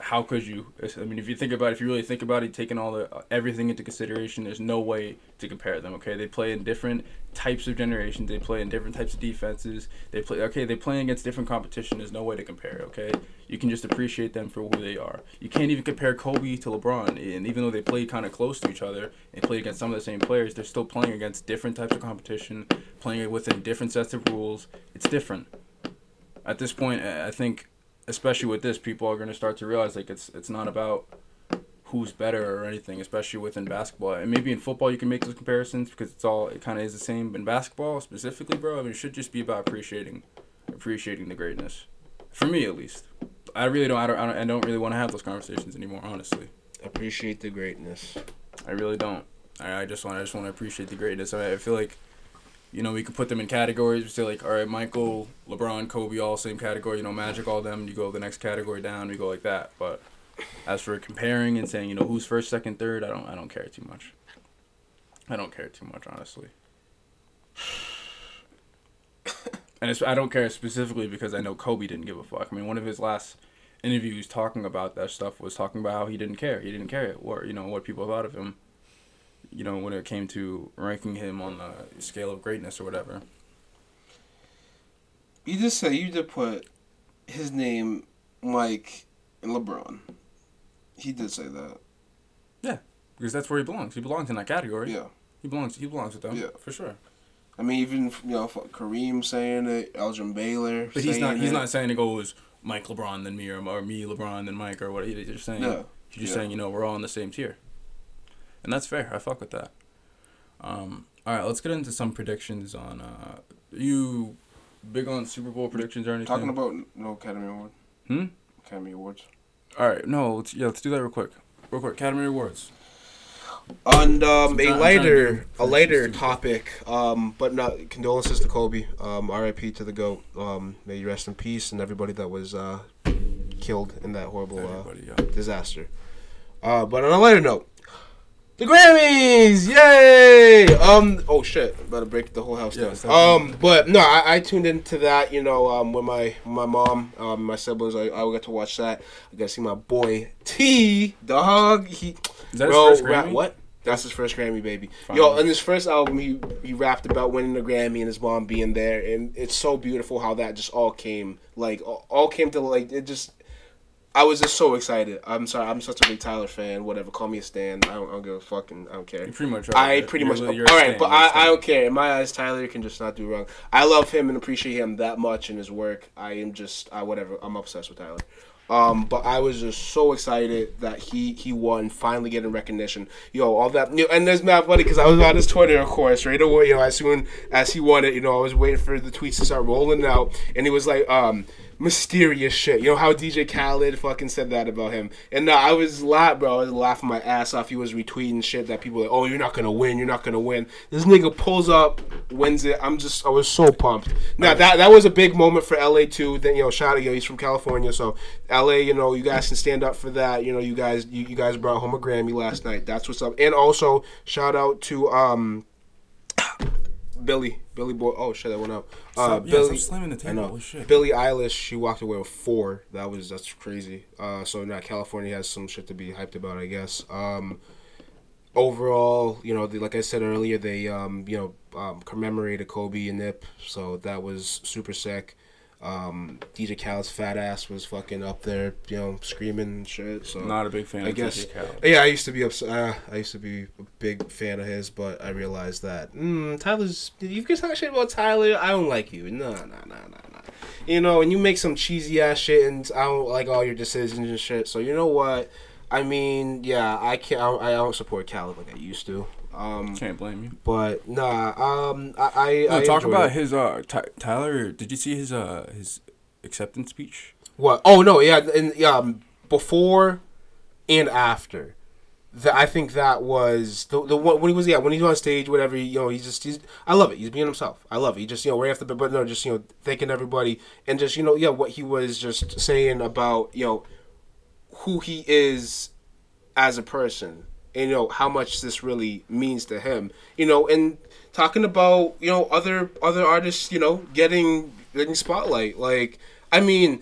How could you? I mean, if you think about, it, if you really think about it, taking all the everything into consideration, there's no way to compare them. Okay, they play in different types of generations. They play in different types of defenses. They play. Okay, they play against different competition. There's no way to compare. Okay, you can just appreciate them for who they are. You can't even compare Kobe to LeBron. And even though they play kind of close to each other and play against some of the same players, they're still playing against different types of competition, playing within different sets of rules. It's different. At this point, I think, especially with this, people are going to start to realize like it's it's not about who's better or anything, especially within basketball. And maybe in football you can make those comparisons because it's all it kind of is the same. In basketball specifically, bro, I mean, it should just be about appreciating appreciating the greatness. For me, at least. I really don't. I don't. I don't, I don't really want to have those conversations anymore. Honestly, Appreciate the greatness. I really don't. I, I just want. I just want to appreciate the greatness. I, I feel like, you know, we could put them in categories. We say like, all right, Michael, LeBron, Kobe, all same category. You know, Magic, all them. You go the next category down. We go like that. But as for comparing and saying, you know, who's first, second, third, I don't. I don't care too much. I don't care too much, honestly. And I don't care specifically because I know Kobe didn't give a fuck. I mean, one of his last interviews talking about that stuff was talking about how he didn't care. He didn't care what you know what people thought of him. You know, when it came to ranking him on the scale of greatness or whatever. You just said you did put his name, Mike, and LeBron. He did say that. Yeah, because that's where he belongs. He belongs in that category. Yeah. He belongs. He belongs with them. Yeah. for sure. I mean, even you know Kareem saying it, Elgin Baylor. But he's not. He's it. not saying it goes Mike LeBron than me or, or me LeBron than Mike or what. He's just saying. No. He's just Yeah. saying you know we're all in the same tier. And that's fair. I fuck with that. Um. All right. Let's get into some predictions on. Uh, you big on Super Bowl predictions or anything? Talking about no Academy Award. Hmm? Academy Awards. All right. No. Let's yeah. Let's do that real quick. Real quick. Academy Awards. And um, I'm a trying- I'm trying to lighter, a lighter topic, um, but not condolences to Kobe. Um, R.I.P. to the goat. Um, may you rest in peace, and everybody that was uh, killed in that horrible uh, Yeah. disaster. Uh, but on a lighter note, the Grammys, yay! Um, oh shit, about to break the whole house Yeah, down. Um, but no, I, I tuned into that. You know, um, with my my mom, um, my siblings, I, I got to watch that. I got to see my boy T, dog. He, Is that his bro, first rap- Grammy? what? That's his first Grammy, baby. Yo, on his first album, he he rapped about winning the Grammy and his mom being there, and it's so beautiful how that just all came, like all came to like it just. I was just so excited. I'm sorry, I'm such a big Tyler fan. Whatever, call me a stan. I don't, I don't give a fucking. I don't care. You pretty much. Are, I pretty much all right, but I, I don't care. In my eyes, Tyler can just not do wrong. I love him and appreciate him that much in his work. I am just, I whatever. I'm obsessed with Tyler. Um, but I was just so excited that he he won, finally getting recognition. Yo, all that. You know, and there's mad funny because I was on his Twitter, of course, right away. You know, as soon as he won it, you know, I was waiting for the tweets to start rolling out, and he was like, um, mysterious shit. You know how DJ Khaled fucking said that about him, and uh, I was laugh, bro. I was laughing my ass off. He was retweeting shit that people were like, oh, you're not gonna win, you're not gonna win. This nigga pulls up, wins it. I'm just, I was so pumped. Now that that was a big moment for LA too. Then you know, shout out, yo, he's from California, so LA, you know, you guys can stand up for that. You know, you guys, you, you guys brought home a Grammy last night. That's what's up. And also shout out to um. Billy, Billy Boy. Oh shit, that went out. Uh, Stop, yeah, Billy, stop slamming the I table. know. Holy shit. Billie Eilish, she walked away with four. That was that's crazy. Uh, so now California has some shit to be hyped about, I guess. Um, overall, you know, the, like I said earlier, they um, you know um, commemorated Kobe and Nip, so that was super sick. Um, DJ Khaled's fat ass was fucking up there, you know, screaming and shit. So Not a big fan I of guess- DJ Khaled. yeah, I used to be ups- uh, I used to be a big fan of his, but I realized that mm, Tyler's. You can talk shit about Tyler. I don't like you. No, no, no, no, no. You know, and you make some cheesy ass shit, and I don't like all your decisions and shit. So you know what? I mean, yeah, I can't. I don't, I don't support Khaled like I used to. Um, Can't blame you. but nah. Um, I. I, No, I talk about it. his uh Ty- Tyler. Did you see his uh his acceptance speech? What? Oh no, yeah, and yeah, um, before and after. That I think that was the the one when he was yeah when he's on stage whatever you know he's just he's I love it he's being himself I love it he just you know right after the but no just you know thanking everybody and just you know yeah what he was just saying about you know who he is as a person and you know how much this really means to him you know and talking about you know other other artists you know getting getting spotlight like i mean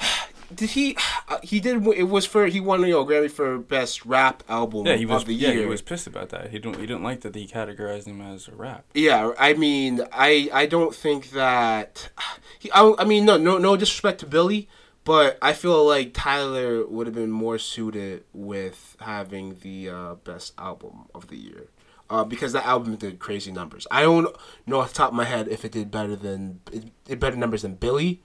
did he uh, he did it was for he won you know grammy for best rap album Yeah, he was. of the Yeah, year he was pissed about that. He don't. He didn't like that they categorized him as a rap. Yeah, I mean, I I don't think that he. I, I mean, no, no, no disrespect to Billie, but I feel like Tyler would have been more suited with having the uh, best album of the year, uh, because that album did crazy numbers. I don't know off the top of my head if it did better than it did better numbers than Billie,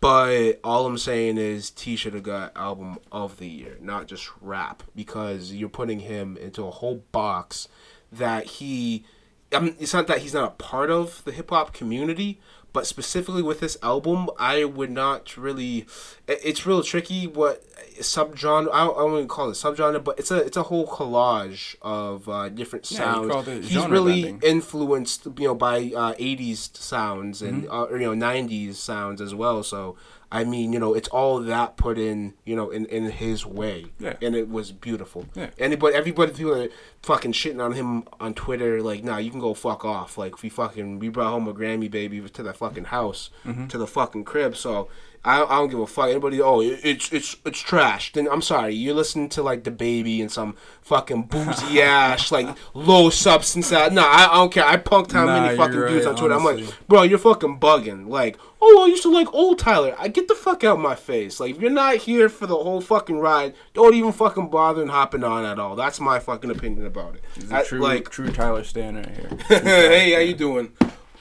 but all I'm saying is T should have got album of the year, not just rap, because you're putting him into a whole box that he. I mean, it's not that he's not a part of the hip hop community, But specifically with this album, I would not really. It's real tricky. What subgenre? I don't, I even call it subgenre, but it's a it's a whole collage of uh, different sounds. it He's really bending. influenced, you know, by uh, '80s sounds and Mm-hmm. uh, you know '90s sounds as well. So I mean, you know, it's all that put in, you know, in, in his way, Yeah. and it was beautiful. Yeah. Anybody, everybody, people are fucking shitting on him on Twitter, like, nah, you can go fuck off. Like, we fucking, we brought home a Grammy baby to the fucking house, Mm-hmm. to the fucking crib. So I, I don't give a fuck. Anybody, oh, it's it's it's trash. Then I'm sorry, you're listening to like the baby and some fucking boozy ass, like low substance. Out. Nah, I, I don't care. I punked how Nah, many fucking dudes right, on Twitter. I'm like, bro, you're fucking bugging. Like, oh, I used to like old Tyler. I get the fuck out of my face. Like, if you're not here for the whole fucking ride, don't even fucking bother and hopping on at all. That's my fucking opinion about it. He's I- true, like, true Tyler Stan right here. hey, how you doing?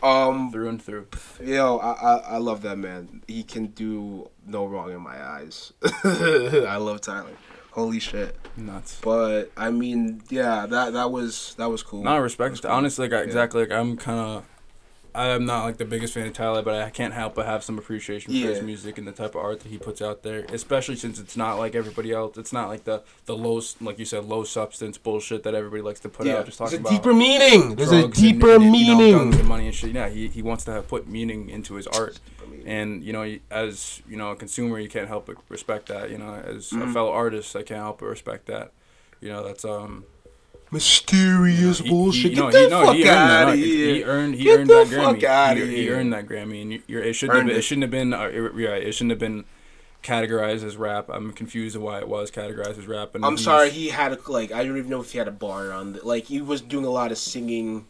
Um, Through and through. yo, I, I I love that man. He can do no wrong in my eyes. I love Tyler. Holy shit. Nuts. But I mean, yeah, that that was that was cool. No, I respect cool. Honestly, like, I- exactly. Like, I'm kind of. I am not like the biggest fan of Tyler, but I can't help but have some appreciation for his music and the type of art that he puts out there. Especially since it's not like everybody else. It's not like the the low, like you said, low substance bullshit that everybody likes to put yeah, out. Just there's talking a about deeper meaning. There's a drugs and- deeper you know, meaning. and money and shit. Yeah, he, he wants to have put meaning into his art, and you know, as you know, a consumer, you can't help but respect that. You know, as Mm-hmm. a fellow artist, I can't help but respect that. You know, that's um. Mysterious he- bullshit. He, Get the he, fuck he earned that. out of here. he earned. He Get earned the that fuck Grammy. he, he earned that Grammy, and you, you're, it shouldn't have Earned. It. it. shouldn't have been. Uh, it, yeah, it shouldn't have been categorized as rap. I'm confused of why it was categorized as rap. And I'm sorry, he had a, like I don't even know if he had a bar on the like he was doing a lot of singing.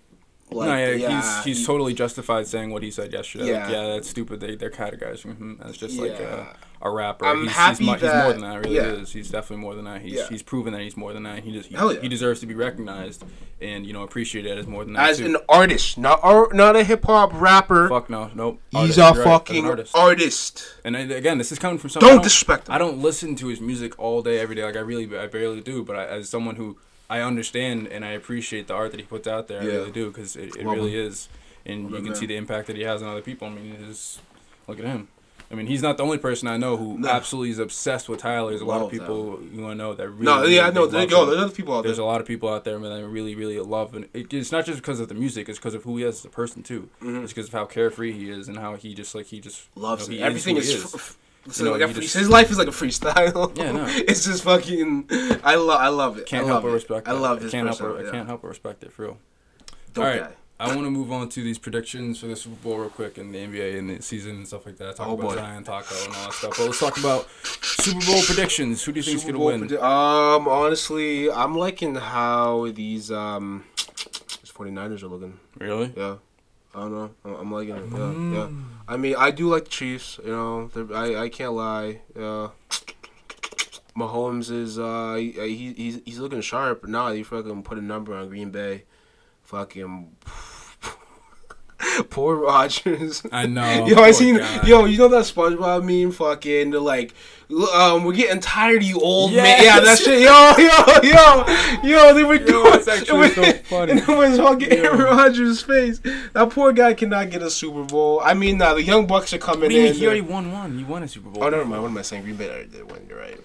Like, no, yeah, yeah, he's he's he- totally justified saying what he said yesterday. Like, Yeah. yeah, that's stupid. They they're categorizing him as just like a, a rapper. I'm he's, happy he's, mu- he's more than that. Really yeah. is. He's definitely more than that. He's Yeah. he's proven that he's more than that. He just he, yeah. he deserves to be recognized and you know appreciated as more than that as too. an artist, not ar- not a hip hop rapper. Fuck no, nope. He's Artist, a right, as an fucking artist. artist. And I, again, this is coming from someone. Don't. I disrespect him. I don't listen to his music all day, every day. Like I really, I barely do. But I, as someone who I understand and I appreciate the art that he puts out there, I Yeah. really do because it, it really is, and you can him. see the impact that he has on other people. I mean, it's look at him. I mean, he's not the only person I know who No. absolutely is obsessed with Tyler. There's a lot of people you want to know that really. No, really, yeah, I know. There you go. There's other people out There's there. a lot of people out there man, that I really, really love, and it, it's not just because of the music; it's because of who he is as a person too. It's because of how carefree he is and how he just like he just Mm-hmm. Loves you know, he Everything is. is. f- it's You know, like free- just- his life is like a freestyle. Yeah, no. it's just fucking. I love. I love it. Can't I help love but it. respect. I love his can't help. But, personality, I can't help but respect it for real. Dope All right. guy. I want to move on to these predictions for the Super Bowl real quick and the NBA and the season and stuff like that. Talk Oh, about boy. Zion, Tacko, and all that stuff. But let's talk about Super Bowl predictions. Who do you think's Super gonna Bowl win? predi- um, honestly, I'm liking how these um, these 49ers are looking. really? Yeah. I don't know. I'm, I'm liking it. Yeah, Mm. yeah. I mean, I do like the Chiefs. You know, They're- I I can't lie. Yeah. Mahomes is uh he, he he's he's looking sharp. Nah, he fucking put a number on Green Bay. Fucking poor Rodgers. I know. Yo, I seen guy. yo, you know that SpongeBob meme? Fucking they're like, um, we're getting tired of you old man. Yeah, that shit. Yo, yo, yo, yo. They were doing. it's actually it was, so funny. And it was fucking Aaron Yo. Rodgers' face. That poor guy cannot get a Super Bowl. I mean, now the young Bucks are coming What do you mean? in. He already won one. He won a Super Bowl. oh, never mind. What am I saying? Green Bay already did win. You're right.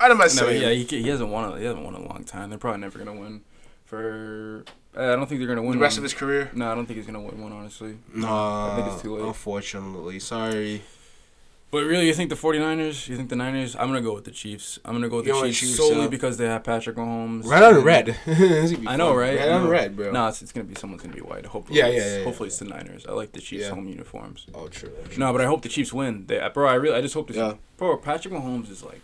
What am I No, saying? yeah, he, he hasn't won. A, he hasn't won a long time. They're probably never gonna win. For Uh, I don't think they're gonna win the rest one. of his career. No, I don't think he's gonna win one. Honestly. No, I think it's too late. Unfortunately, sorry. But really, you think the 49ers? You think the Niners? I'm gonna go with the Chiefs. I'm gonna go with the Chiefs, Chiefs, solely yeah. because they have Patrick Mahomes. Red on and- red. This would be I know, fun. right? Red I on know. red, bro. No, it's, it's gonna be someone's gonna be white. Hopefully, Yeah, it's- yeah, yeah, Hopefully, yeah. it's the Niners. I like the Chiefs Yeah. home uniforms. Oh, true. No, but I hope the Chiefs win. They, bro, I really, I just hope the Yeah. bro. Patrick Mahomes is like,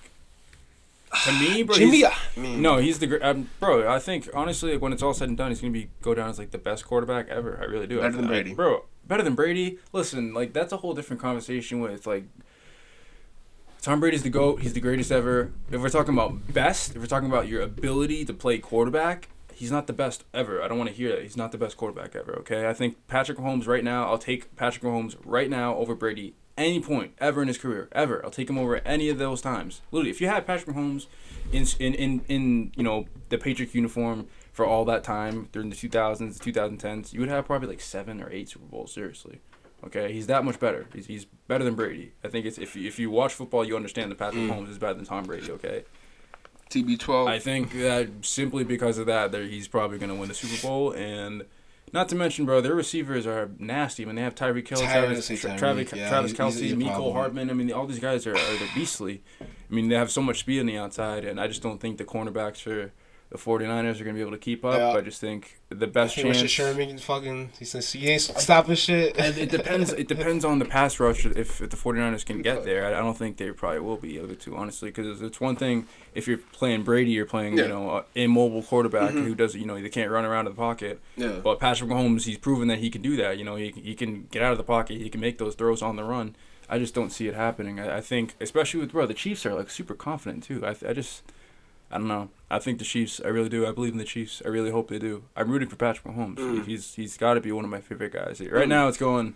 to me, bro. Jimmy, he's- I mean, no, he's the gr- um, bro. I think honestly, like, when it's all said and done, he's gonna be go down as like the best quarterback ever. I really do. Better I- than I- Brady. bro. Better than Brady. Listen, like that's a whole different conversation with like. Tom Brady's the GOAT. He's the greatest ever. If we're talking about best, if we're talking about your ability to play quarterback, he's not the best ever. I don't want to hear that. He's not the best quarterback ever, okay? I think Patrick Mahomes right now, I'll take Patrick Mahomes right now over Brady any point ever in his career. Ever. I'll take him over any of those times. Literally, if you had Patrick Mahomes in in in, in you know, the Patriots uniform for all that time during the 2000s, 2010s, you would have probably like 7 or 8 Super Bowls, seriously. Okay, he's that much better. He's, he's better than Brady. I think it's if you, if you watch football, you understand that Patrick Mm. Mahomes is better than Tom Brady. Okay, TB12. I think that simply because of that, there he's probably going to win the Super Bowl. And not to mention, bro, their receivers are nasty. When they have Tyreek Hill, Travis, I was Tra- gonna say Travis. Yeah, Travis Kelce, Miko. Hardman. I mean, all these guys are, are they're beastly. I mean, they have so much speed on the outside, and I just don't think the cornerbacks for the 49ers are going to be able to keep up. Yeah. I just think the best Richard chance. Sherman fucking he says he ain't stopping shit. And it depends. It depends on the pass rush if, if the 49ers can get there. I, I don't think they probably will be able to, honestly, because it's one thing if you're playing Brady, you're playing Yeah. you know an immobile quarterback Mhm. who does you know they can't run around in the pocket. yeah. But Patrick Mahomes, he's proven that he can do that. You know, he he can get out of the pocket. He can make those throws on the run. I just don't see it happening. I, I think, especially with bro, the Chiefs are like super confident too. I I just. I don't know. I think the Chiefs. I really do. I believe in the Chiefs. I really hope they do. I'm rooting for Patrick Mahomes. Mm. He's he's got to be one of my favorite guys. Right Mm. now, it's going.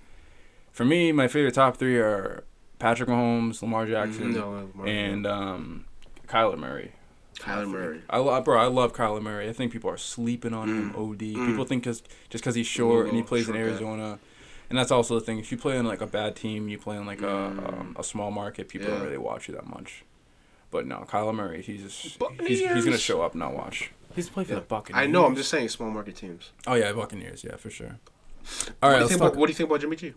For me, my favorite top three are Patrick Mahomes, Lamar Jackson, No, Lamar. and um, Kyler Murray. Kyler Murray. I love, bro. I love Kyler Murray. I think people are sleeping on him. Mm. Od. Mm. People think just just because he's short and he plays in short guy. Arizona, and that's also the thing. If you play in like a bad team, you play in like Mm. a um, a small market. People don't really watch you that much. But no, Kyler Murray. He's just he's, he's gonna show up, not watch. He's playing for Yeah. the Buccaneers. I know. I'm just saying small market teams. Oh yeah, Buccaneers. Yeah, for sure. All what, right, do you let's think talk. about, what do you think about Jimmy G?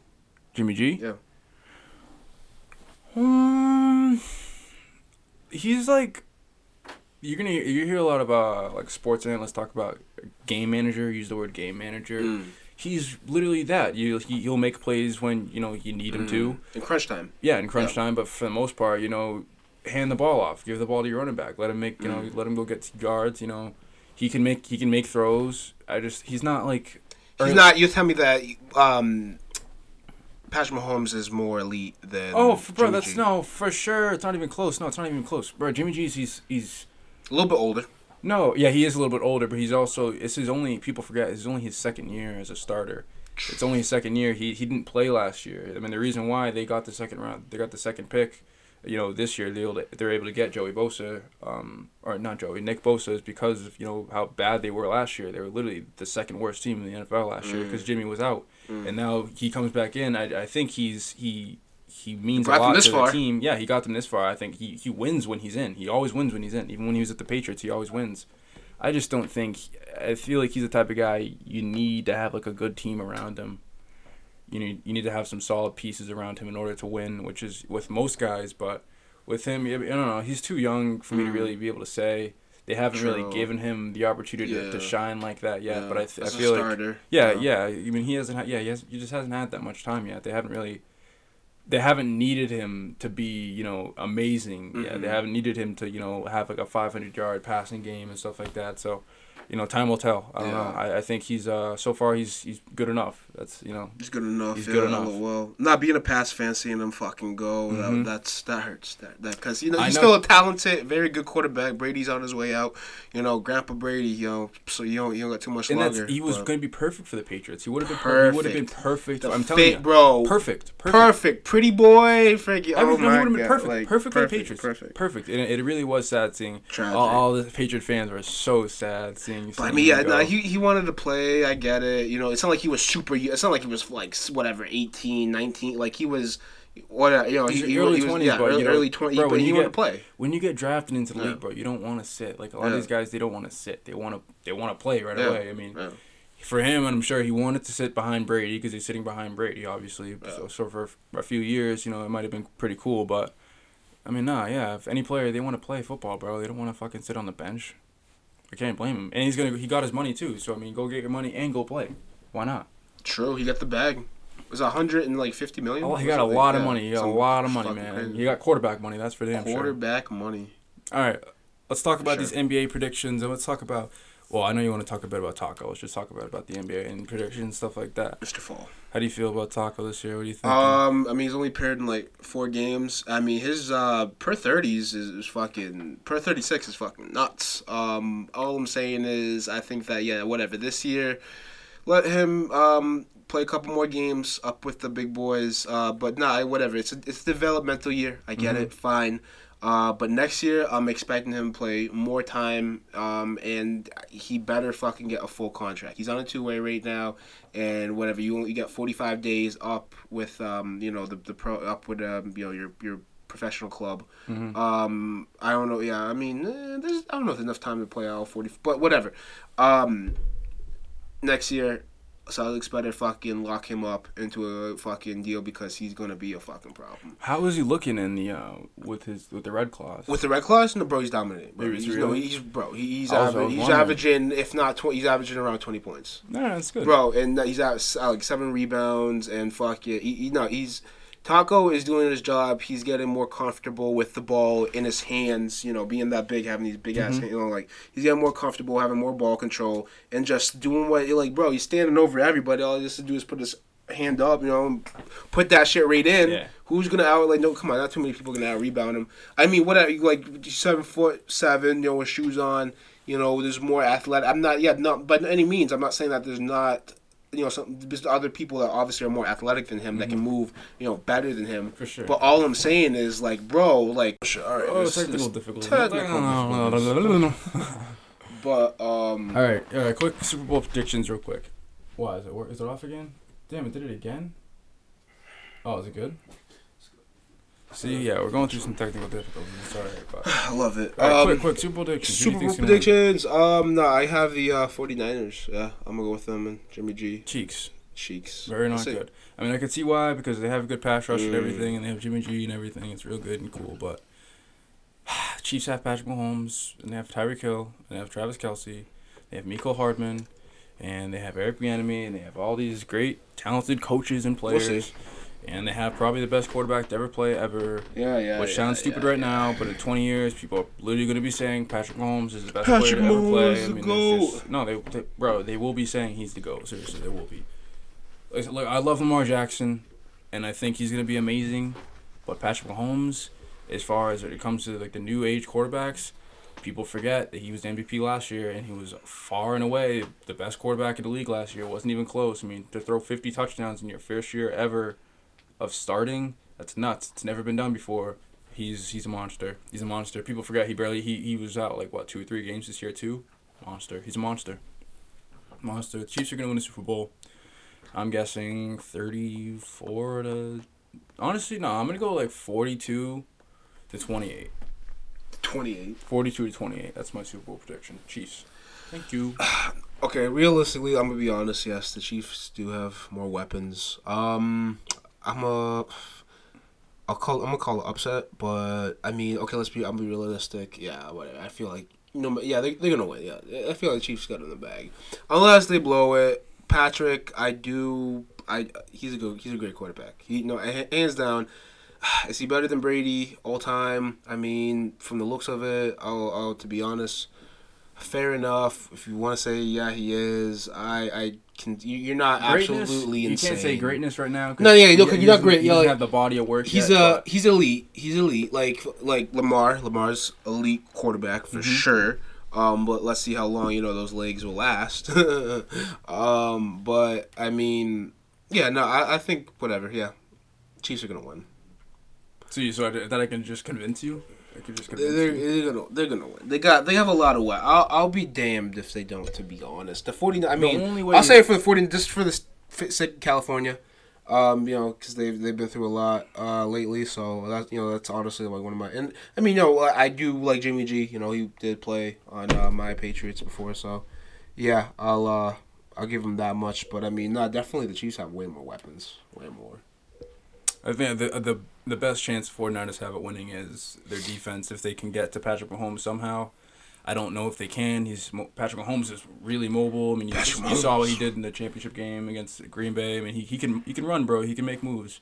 Jimmy G. Yeah. Um, he's like, you're gonna you hear a lot about like sports analysts talk about game manager. Use the word game manager. Mm. He's literally that. You he, he'll make plays when you know you need him to. Mm. In crunch time. Yeah, in crunch Yeah. time. But for the most part, you know, hand the ball off. Give the ball to your running back. Let him make you know. Mm. Let him go get yards. You know, he can make he can make throws. I just he's not like. He's not. You tell me that um, Patrick Mahomes is more elite than. Oh, f- bro, Jimmy that's G. no for sure. It's not even close. No, it's not even close, bro. Jimmy G's he's he's a little bit older. no, yeah, he is a little bit older, but he's also it's his only. People forget it's only his second year as a starter. It's only his second year. He he didn't play last year. I mean, the reason why they got the second round, they got the second pick. You know, this year they able to, they're able to get Joey Bosa, um, or not Joey, Nick Bosa is because of you know how bad they were last year. They were literally the second worst team in the NFL last year Mm. because Jimmy was out, Mm. and now he comes back in. I, I think he's he he means a lot to far. the team. Yeah, he got them this far. I think he he wins when he's in. He always wins when he's in. Even when he was at the Patriots, he always wins. I just don't think. I feel like he's the type of guy you need to have like a good team around him. You need you need to have some solid pieces around him in order to win, which is with most guys. But with him, I don't know. He's too young for me to Mm. really be able to say. They haven't really given him the opportunity to, Yeah. to shine like that yet. Yeah, But I, th- I feel like starter. yeah, yeah. I mean, he hasn't. Had, yeah, he, has, he just hasn't had that much time yet. They haven't really. They haven't needed him to be, you know, amazing. Yeah, they haven't needed him to, you know, have like a 500 yard passing game and stuff like that. So, you know, time will tell. I don't know. I, I think he's uh so far he's he's good enough. That's you know. He's good enough. He's yeah, good enough. Well, not being a pass fan, seeing him fucking go, Mhm. that, that's that hurts. That that because you know he's know- still a talented, very good quarterback. Brady's on his way out. You know, Grandpa Brady. You know, so you don't you don't got too much And longer. that's he was going to be perfect for the Patriots. He would have been per- he would have been perfect. the I'm telling fit, you, bro. perfect, perfect. Perfect. Pretty boy, Frankie. Oh Everything my would have been perfect. like, perfect for the Patriots. Perfect. Perfect. And it, it really was sad seeing all, all the Patriot fans were so sad seeing. But I mean, yeah, nah, he he wanted to play. I get it. You know, it's not like he was super. It's not like he was like whatever 18, 19. Like he was, what uh, you know, he, He's he, early 20s, yeah, early, early twenty. bro, But when he get- to play. when you get drafted into the Yeah. league, bro, you don't want to sit. Like a lot Yeah. of these guys, they don't want to sit. They want to. They want to play right away. I mean, for him, I'm sure he wanted to sit behind Brady because he's sitting behind Brady, obviously. So, so for a few years, you know, it might have been pretty cool. But I mean, nah, yeah. If any player they want to play football, bro, they don't want to fucking sit on the bench. I can't blame him. And he's gonna. He got his money too. So I mean, go get your money and go play. Why not? True, he got the bag. It was a hundred and like fifty million. Oh, he got a lot of money. He got a lot of money, man. crazy. He got quarterback money. That's for damn sure. quarterback money. All right, let's talk about sure. these NBA predictions and let's talk about. Well, I know you want to talk a bit about Tacko. Let's just talk about about the NBA and predictions and stuff like that. Mr. Fall. How do you feel about Tacko this year? What do you think? Um, I mean, he's only paired in like four games. I mean, his uh per thirties is, is fucking per thirty six is fucking nuts. Um, all I'm saying is, I think that yeah, whatever. This year, let him um play a couple more games up with the big boys. Uh, but nah, whatever. It's a, it's a developmental year. I get Mhm. it. Fine. Uh, but next year, I'm expecting him to play more time, um, and he better fucking get a full contract. He's on a two way right now, and whatever you only get 45 days up with, um, you know, the the pro up with um, you know your your professional club. Mhm. Um, I don't know. Yeah, I mean, eh, there's I don't know if there's enough time to play all 40, but whatever. Um, next year, Celtics better fucking lock him up into a fucking deal because he's gonna be a fucking problem. How is he looking in the uh, with his with the Red Claws? With the Red Claws, no, bro, he's dominating. Bro. He's He's, no, he's bro. he- He's I was- I aver- he's averaging, if not twenty, he's averaging around twenty points, no, that's good. bro. And he's at uh, like seven rebounds and fuck yeah. He, he, no, he's Tacko is doing his job. He's getting more comfortable with the ball in his hands. You know, being that big, having these big ass, Mm-hmm. hands, you know, like he's getting more comfortable, having more ball control, and just doing what like, bro. He's standing over everybody. All he has to do is put his hand up, you know, and put that shit right in. Yeah. Who's gonna out like no? Come on, not too many people gonna out rebound him. I mean, what are you like seven foot seven, you know, with shoes on. You know, there's more athletic. I'm not, yeah, not by any means. I'm not saying that there's not, you know, some there's other people that obviously are more athletic than him that can move, you know, better than him. Mm-hmm. For sure. But all I'm saying is like, bro, like, all right, oh, this- technical difficulties. technical But um, All right, all right. Quick Super Bowl predictions, real quick. Why is it? Is it off again? Damn, it did it again. Oh, is it good? See, yeah, we're going through some technical difficulties. Sorry, but I love it. all right, Um, quick, quick Super Bowl predictions. Who do you Super Bowl predictions. Um, no, I have the uh, 49ers. Yeah, I'm gonna go with them and Jimmy G. Cheeks, Cheeks. very not it. good. I mean, I can see why because they have a good pass rush and Mm. everything, and they have Jimmy G and everything. It's real good and cool, but Chiefs have Patrick Mahomes, and they have Tyreek Hill, and they have Travis Kelce, they have Miko Hardman, and they have Eric Bieniemy, and they have all these great, talented coaches and We'll players. see. And they have probably the best quarterback to ever play ever. Yeah, yeah. which yeah, sounds stupid yeah, right yeah. now, but in 20 years, people are literally going to be saying Patrick Mahomes is the best Patrick player to ever Mahomes play. is I the mean, GOAT. just, no, they, they, bro, they will be saying he's the goat. Seriously, they will be. Like, look, I love Lamar Jackson, and I think he's going to be amazing. But Patrick Mahomes, as far as it comes to like the new age quarterbacks, people forget that he was the MVP last year, and he was far and away the best quarterback in the league last year. It wasn't even close. I mean, to throw 50 touchdowns in your first year ever of starting, that's nuts. It's never been done before. He's he's a monster. He's a monster. People forget he barely he, he was out like what two or three games this year too. Monster. He's a monster. Monster. The Chiefs are gonna win the Super Bowl. I'm guessing thirty four to honestly no, I'm gonna go like forty two to twenty eight. 28. 42 to 28. That's my Super Bowl prediction. Chiefs. Thank you. Okay, realistically, I'm gonna be honest. Yes, the Chiefs do have more weapons. Um, I'm a, I'll call. I'm gonna call it upset, but I mean, okay, let's be. I'm be realistic. Yeah, whatever. I feel like no. Yeah, they they're gonna win. Yeah, I feel like the Chiefs got in the bag, unless they blow it. Patrick, I do. I he's a good. He's a great quarterback. He no hands down. Is he better than Brady all time? I mean, from the looks of it, I'll, I'll to be honest, fair enough. If you want to say yeah, he is. I I can. you- You're not absolutely insane. you can't say greatness right now. No, yeah, no, he you're not great. You like- have the body of work. He's yet, uh but- he's elite. He's elite. Like like Lamar. Lamar's elite quarterback Mm-hmm. for sure. Um, but let's see how long you know those legs will last. um, but I mean, yeah, no, I, I think whatever. Yeah, Chiefs are gonna win. So, you, so I, that I can just convince you. I can just convince They're, they're gonna they're gonna win. They got they have a lot of what. I'll I'll be damned if they don't. To be honest, the 49 I mean, only way I'll say it for the 40 just for the sake of California. Um, you know, because they've they've been through a lot uh lately. So that's you know that's honestly like one of my and I mean you know I do like Jimmy G. You know he did play on uh, my Patriots before. So yeah, I'll uh I'll give him that much. But I mean, no, definitely the Chiefs have way more weapons, way more. I think the the the best chance 49ers have at winning is their defense if they can get to Patrick Mahomes somehow. I don't know if they can. He's Patrick Mahomes is really mobile. I mean, you, you saw what he did in the championship game against Green Bay. I mean, he, he can he can run, bro. He can make moves.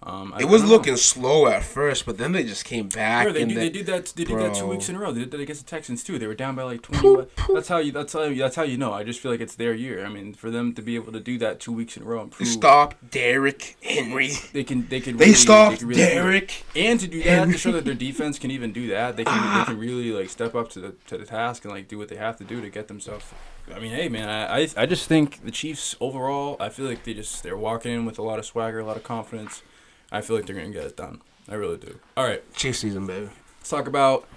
Um, It was looking slow at first, but then they just came back. Bro, they, do, they did that. They did that two weeks in a row. They did that against the Texans too. They were down by like twenty. that's how you. That's how. You, that's how you know. I just feel like it's their year. I mean, for them to be able to do that two weeks in a row and They prove stopped Derrick Henry. they can. They can. They really, stopped can really. Derrick. and to do that to show that their defense can even do that. They can. They can really like step up to the to the task and like do what they have to do to get themselves. I mean, hey man, I, I I just think the Chiefs overall. I feel like they just they're walking in with a lot of swagger, a lot of confidence. I feel like they're gonna get it done. I really do. All right. Chiefs season, baby. Let's talk about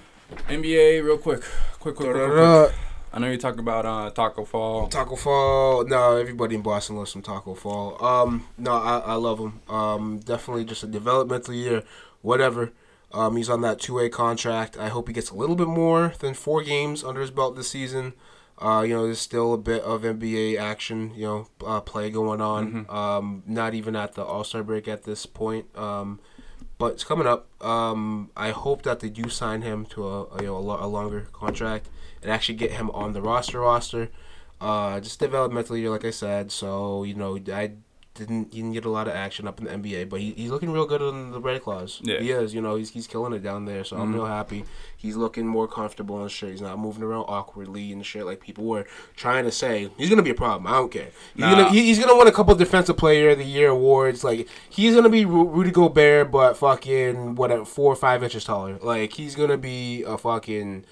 NBA real quick. Quick, quick, quick, quick. I know you talked about uh, Tacko Fall. Tacko Fall. No, everybody in Boston loves some Tacko Fall. Um, no, I, I love him. Um, definitely just a developmental year, whatever. Um, he's on that two way contract. I hope he gets a little bit more than four games under his belt this season. Uh, you know, there's still a bit of NBA action, you know, uh, play going on. Um, not even at the All Star break at this point. Um, but it's coming up. Um, I hope that they do sign him to a, a you know a, lo- a longer contract and actually get him on the roster roster. Uh, just developmental year, like I said. So you know, I didn't he didn't get a lot of action up in the NBA, but he, he's looking real good in the Red Claws. Yeah. he is. You know, he's he's killing it down there. So I'm Mhm. real happy. He's looking more comfortable and shit. He's not moving around awkwardly and shit like people were trying to say. He's gonna be a problem. I don't care. He's Nah. gonna he, he's gonna win a couple defensive player of the year awards. Like he's gonna be Ru- Rudy Gobert, but fucking whatever, four or five inches taller. Like he's gonna be a fucking.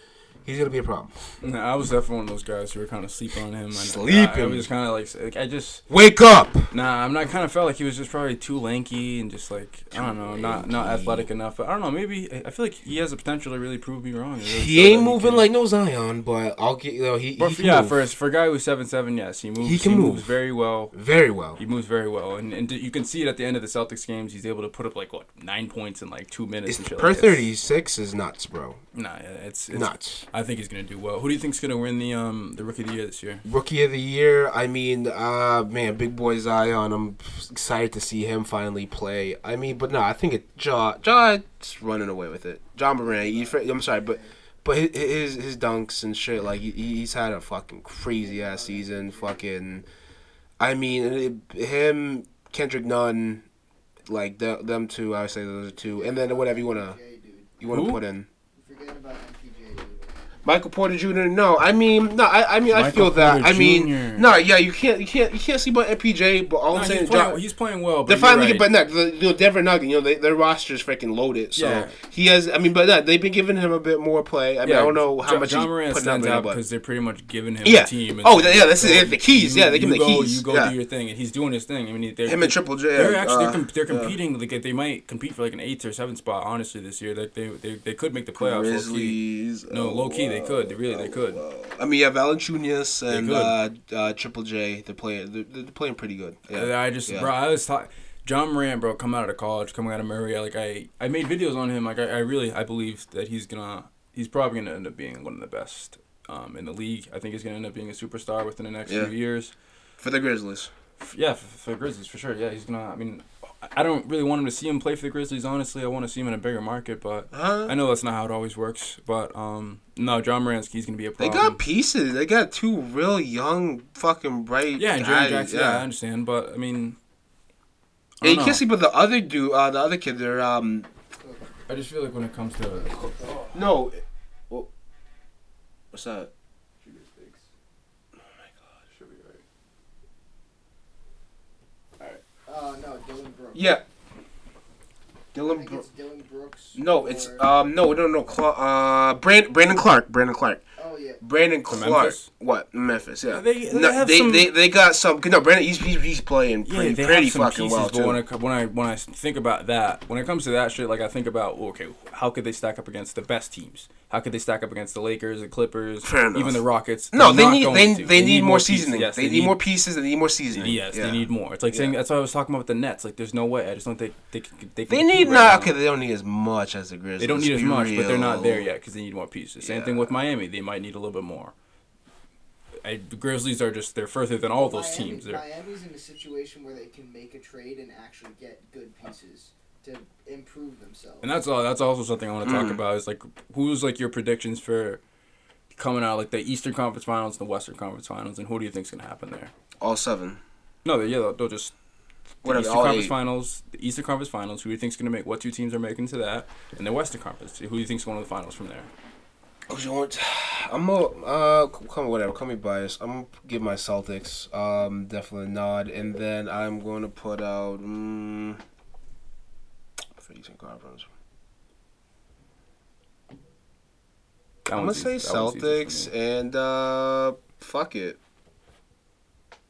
He's gonna be a problem. Nah, I was definitely one of those guys who were kind of sleeping on him. And Sleeping. I, I was kind of like, like, I just Wake up! nah. I'm not kind of felt like he was just probably too lanky and just like I don't know, not not athletic enough. But I don't know. Maybe I I feel like he has the potential to really prove me wrong. really He ain't moving can- like no Zion, but I'll get you know he. But he for, can yeah, move for for a guy who's seven seven, yes, he moves. He can moves move. very well. very well. He moves very well, and and you can see it at the end of the Celtics games. He's able to put up like what nine points in like two minutes It's, and shit. per like thirty six is nuts, bro. Nah, it's, it's Nuts. I think he's gonna do well. Who do you think's gonna win the um the rookie of the year this year? Rookie of the year. I mean, uh, man, big boy Zion. I'm excited to see him finally play. I mean, but no, I think it. Jaw, Jaw's running away with it. Ja Morant. He, I'm sorry, but but his his, his dunks and shit. Like he, he's had a fucking crazy ass season. Fucking. I mean, it, him, Kendrick Nunn, like the, them two. I would say those are two, and then whatever you wanna you wanna Who? put in. You forget about MPJ, dude. Michael Porter Jr. No, I mean, no, I, I mean, I feel that. Porter I mean, Jr.. no, yeah, you can't, you can't, you can't see but MPJ, but all No, I'm saying, he's, playing, Ja- he's playing well. But they're finally, right. but no, the you know, Denver Nuggets, you know, they, their roster's freaking loaded. So Yeah. he has, I mean, but no, they've been giving him a bit more play. I mean, I don't know how Ja- much John he's Moran putting up stands out because they're pretty much giving him Yeah. the team. Oh, saying, yeah, that's "Go, it, the keys. you- Yeah, they give him the go, keys. You go Yeah. do your thing, and he's doing his thing. I mean, they're, him and Triple J. They're actually uh, they're, com- they're yeah. competing. Like they might compete for like an eighth or seventh spot. Honestly, this year, like they they, they could make the playoffs. Grizzlies. No, oh, low key, they wow. could. They really, they could. I mean, yeah, Valanciunas and uh, uh, Triple J. They're playing. They're, they're playing pretty good. Yeah. I just, Yeah. bro, I was talking. Ja Morant, bro, coming out of college, coming out of Murray, like I, I made videos on him. Like I, I really, I believe that he's gonna, he's probably gonna end up being one of the best um, in the league. I think he's gonna end up being a superstar within the next Yeah. few years. For the Grizzlies. Yeah, for, for the Grizzlies for sure. Yeah, he's gonna. I mean, I don't really want him to see him play for the Grizzlies. Honestly, I want to see him in a bigger market, but Huh? I know that's not how it always works. But um, no, Ja Morant's he's gonna be a problem. They got pieces. They got two real young, fucking bright. yeah, and. Jackson. Yeah. I understand, but I mean, I, And you can't see, but the other dude, uh, the other kid, they're um, I just feel like when it comes to no, what's that? Uh, no, Dillon Brooks. Yeah, Dillon. Bro- Dillon Brooks. no, it's or- um, no, no, no. Cla- uh, Brand- Brandon Clarke. Brandon Clarke. Oh yeah. Brandon From Clarke. Memphis? What Memphis? Yeah. Yeah, they- they no, have they, some- they they got some. No, Brandon. He's he's, he's playing yeah, pretty they pretty have some fucking pieces. well but when I when I when I think about that, when it comes to that shit, like I think about well, okay, how could they stack up against the best teams? How could they stack up against the Lakers, the Clippers, even the Rockets? No, They're they need going they, they, need, more pieces. seasoning. Yes, they, need, more pieces. They need more seasoning. Yes, Yeah. they need more. It's like saying Yeah. that's what I was talking about with the Nets. Like, there's no way. I just don't think they can- they. Can They need right not. now. Okay, they don't need as much as the Grizzlies. They don't need as be much, but they're not there yet because they need more pieces. Same thing with Miami. They might need a little bit more. I, the Grizzlies are just they're further than all those Miami- teams. They're, Miami's in a situation where they can make a trade and actually get good pieces to improve themselves. and that's all. That's also something I want to talk Mm. about. Is like who's like your predictions for coming out like the Eastern Conference Finals, and the Western Conference Finals, and who do you think's gonna happen there? All seven. No, they, yeah, they'll, they'll just the Whatever. Eastern Conference eight. Finals, the Eastern Conference Finals. Who do you think's gonna make? What two teams are making to that? And the Western Conference. Who do you think's going to the finals from there? Oh, you want- I'm a uh, come whatever. Call me biased. I'm gonna give my Celtics um definitely a nod, and then I'm going to put out mm, for Eastern Conference. I'm gonna say easy- that one's easy for Celtics and uh fuck it.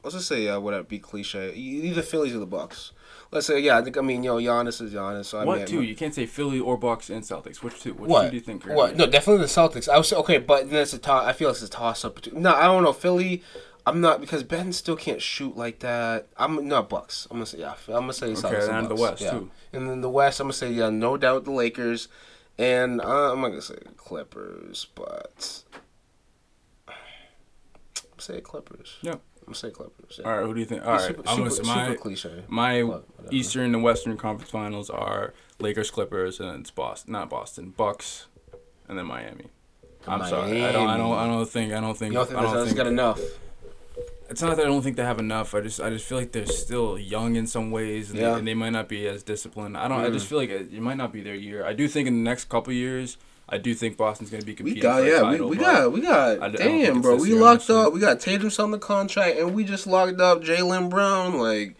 let's just say uh, whatever, be cliche. Either Phillies or the Bucks. Let's say yeah. I think I mean you know Giannis is Giannis. So I what mean, two? You can't say Philly or Bucks and Celtics. Which two? Which What? two do you think? What? No, definitely the Celtics. I was okay, but then it's a toss. I feel it's a toss up. between- No, I don't know. Philly. I'm not because Ben still can't shoot like that. I'm not Bucks. I'm gonna say yeah. I'm gonna say. Okay, and the West yeah. too. And then the West, I'm gonna say yeah, no doubt the Lakers, and uh, I'm not gonna say Clippers, but I'm gonna say Clippers. Yeah. I'm gonna say Clippers. Yeah. All right, who do you think? All right, super, I'm gonna super, say my super cliche. my. Eastern and Western Conference Finals are Lakers, Clippers, and it's Boston. Not Boston, Bucks, and then Miami. I'm sorry. I don't. I don't. I don't think. I don't think. You don't think I don't think. got enough? It's not that I don't think they have enough. I just. I just feel like they're still young in some ways, and, Yeah. they, and they might not be as disciplined. I don't. I just Mm. feel like it, it might not be their year. I do think in the next couple years, I do think Boston's going to be We competing got for a yeah, we, title. we but- got we got I I damn it's bro. We year, locked honestly. up. We got Tatum's on the contract, and we just locked up Jaylen Brown. Like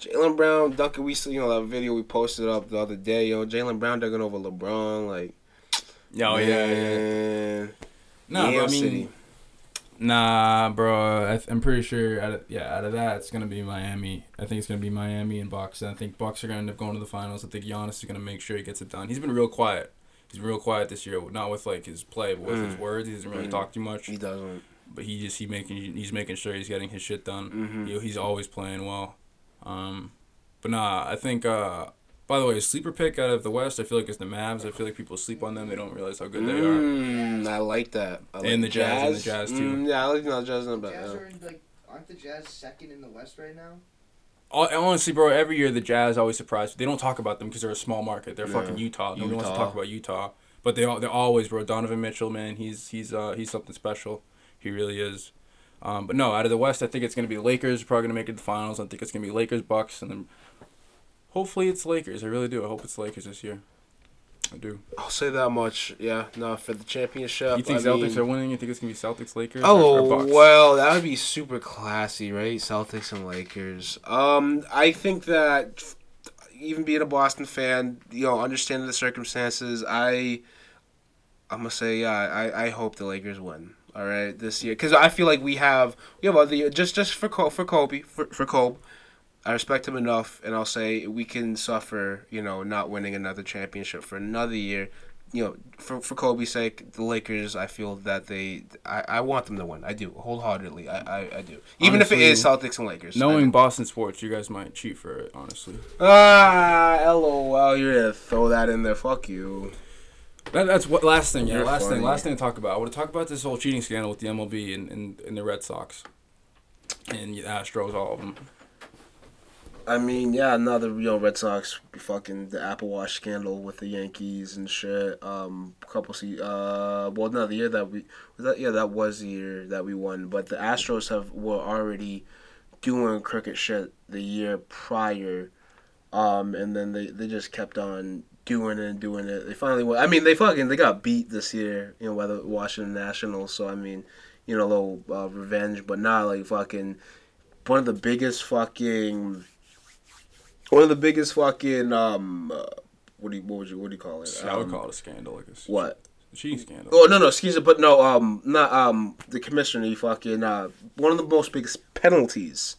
Jaylen Brown dunking. We see you know that video we posted up the other day. Yo, Jaylen Brown dunking over LeBron. Like Yeah, oh, yeah, yeah. No, Yale I mean, City. Nah, bro. I th- I'm pretty sure. Out of, yeah, out of that, it's gonna be Miami. I think it's gonna be Miami and Bucks. And I think Bucks are gonna end up going to the finals. I think Giannis is gonna make sure he gets it done. He's been real quiet. He's real quiet this year, not with like his play, but with his Mm. words. He doesn't really Mm. talk too much. He doesn't. But he just he making he's making sure he's getting his shit done. Mm-hmm. You know, he's always playing well. Um, but nah, I think. Uh, by the way, sleeper pick out of the West, I feel like it's the Mavs. I feel like people sleep on them. They don't realize how good they are. Mm, I like that. I like And the Jazz, and the Jazz, too. Mm, yeah, I like the Jazz not bad. Jazz yeah. are in, like, aren't the Jazz second in the West right now? Hon- Honestly, bro, every year the Jazz always surprise. They don't talk about them because they're a small market. They're Yeah. fucking Utah. Nobody wants to talk about Utah, but they all they're always bro. Donovan Mitchell, man, he's he's uh he's something special. He really is. Um, but no, out of the West, I think it's gonna be the Lakers. Probably gonna make it to the finals. I think it's gonna be Lakers, Bucks, and then hopefully it's Lakers. I really do. I hope it's Lakers this year. I do. I'll say that much. Yeah, no, for the championship. You think I Celtics mean- are winning? You think it's gonna be Celtics, Lakers, or, Oh or Bucks? well, that would be super classy, right? Celtics and Lakers. Um, I think that even being a Boston fan, you know, understanding the circumstances, I, I'm gonna say, yeah, I, I hope the Lakers win. All right, this year, because I feel like we have we have other just just for Col- for Kobe for for Kobe. I respect him enough, and I'll say we can suffer, you know, not winning another championship for another year. You know, for for Kobe's sake, the Lakers. I feel that they, I, I want them to win. I do wholeheartedly. I, I, I do. Even if it is Celtics and Lakers. Knowing. Boston sports, you guys might cheat for it. Honestly, ah, lol, you're gonna throw that in there. Fuck you. That, that's what last thing. Yeah, last funny. thing. Last thing to talk about. I want to talk about this whole cheating scandal with the MLB and, and, and the Red Sox and the Astros, all of them. I mean, yeah, another you know Red Sox fucking the Apple Watch scandal with the Yankees and shit. Um, couple see uh, well, no, the year that we that yeah that was the year that we won, but the Astros have were already doing crooked shit the year prior, um, and then they they just kept on doing it and doing it. They finally won. I mean, they fucking they got beat this year, you know, by the Washington Nationals. So I mean, you know, a little uh, revenge, but not like fucking one of the biggest fucking one of the biggest fucking um uh, what do you what would you what do you call it? I would Um, call it a scandal, like a s- what? cheating scandal. Oh no no excuse me, but no um not um the commissioner he fucking uh one of the most biggest penalties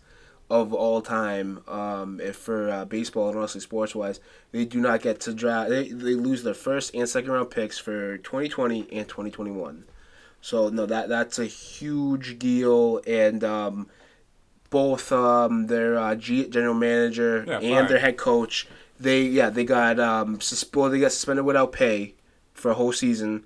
of all time um if for uh, baseball and honestly sports wise they do not get to draft they, they lose their first and second round picks for 2020 and 2021 so no that that's a huge deal and um both um their uh, G- general manager Yeah, and fired. their head coach they yeah they got um sus- well, they got suspended without pay for a whole season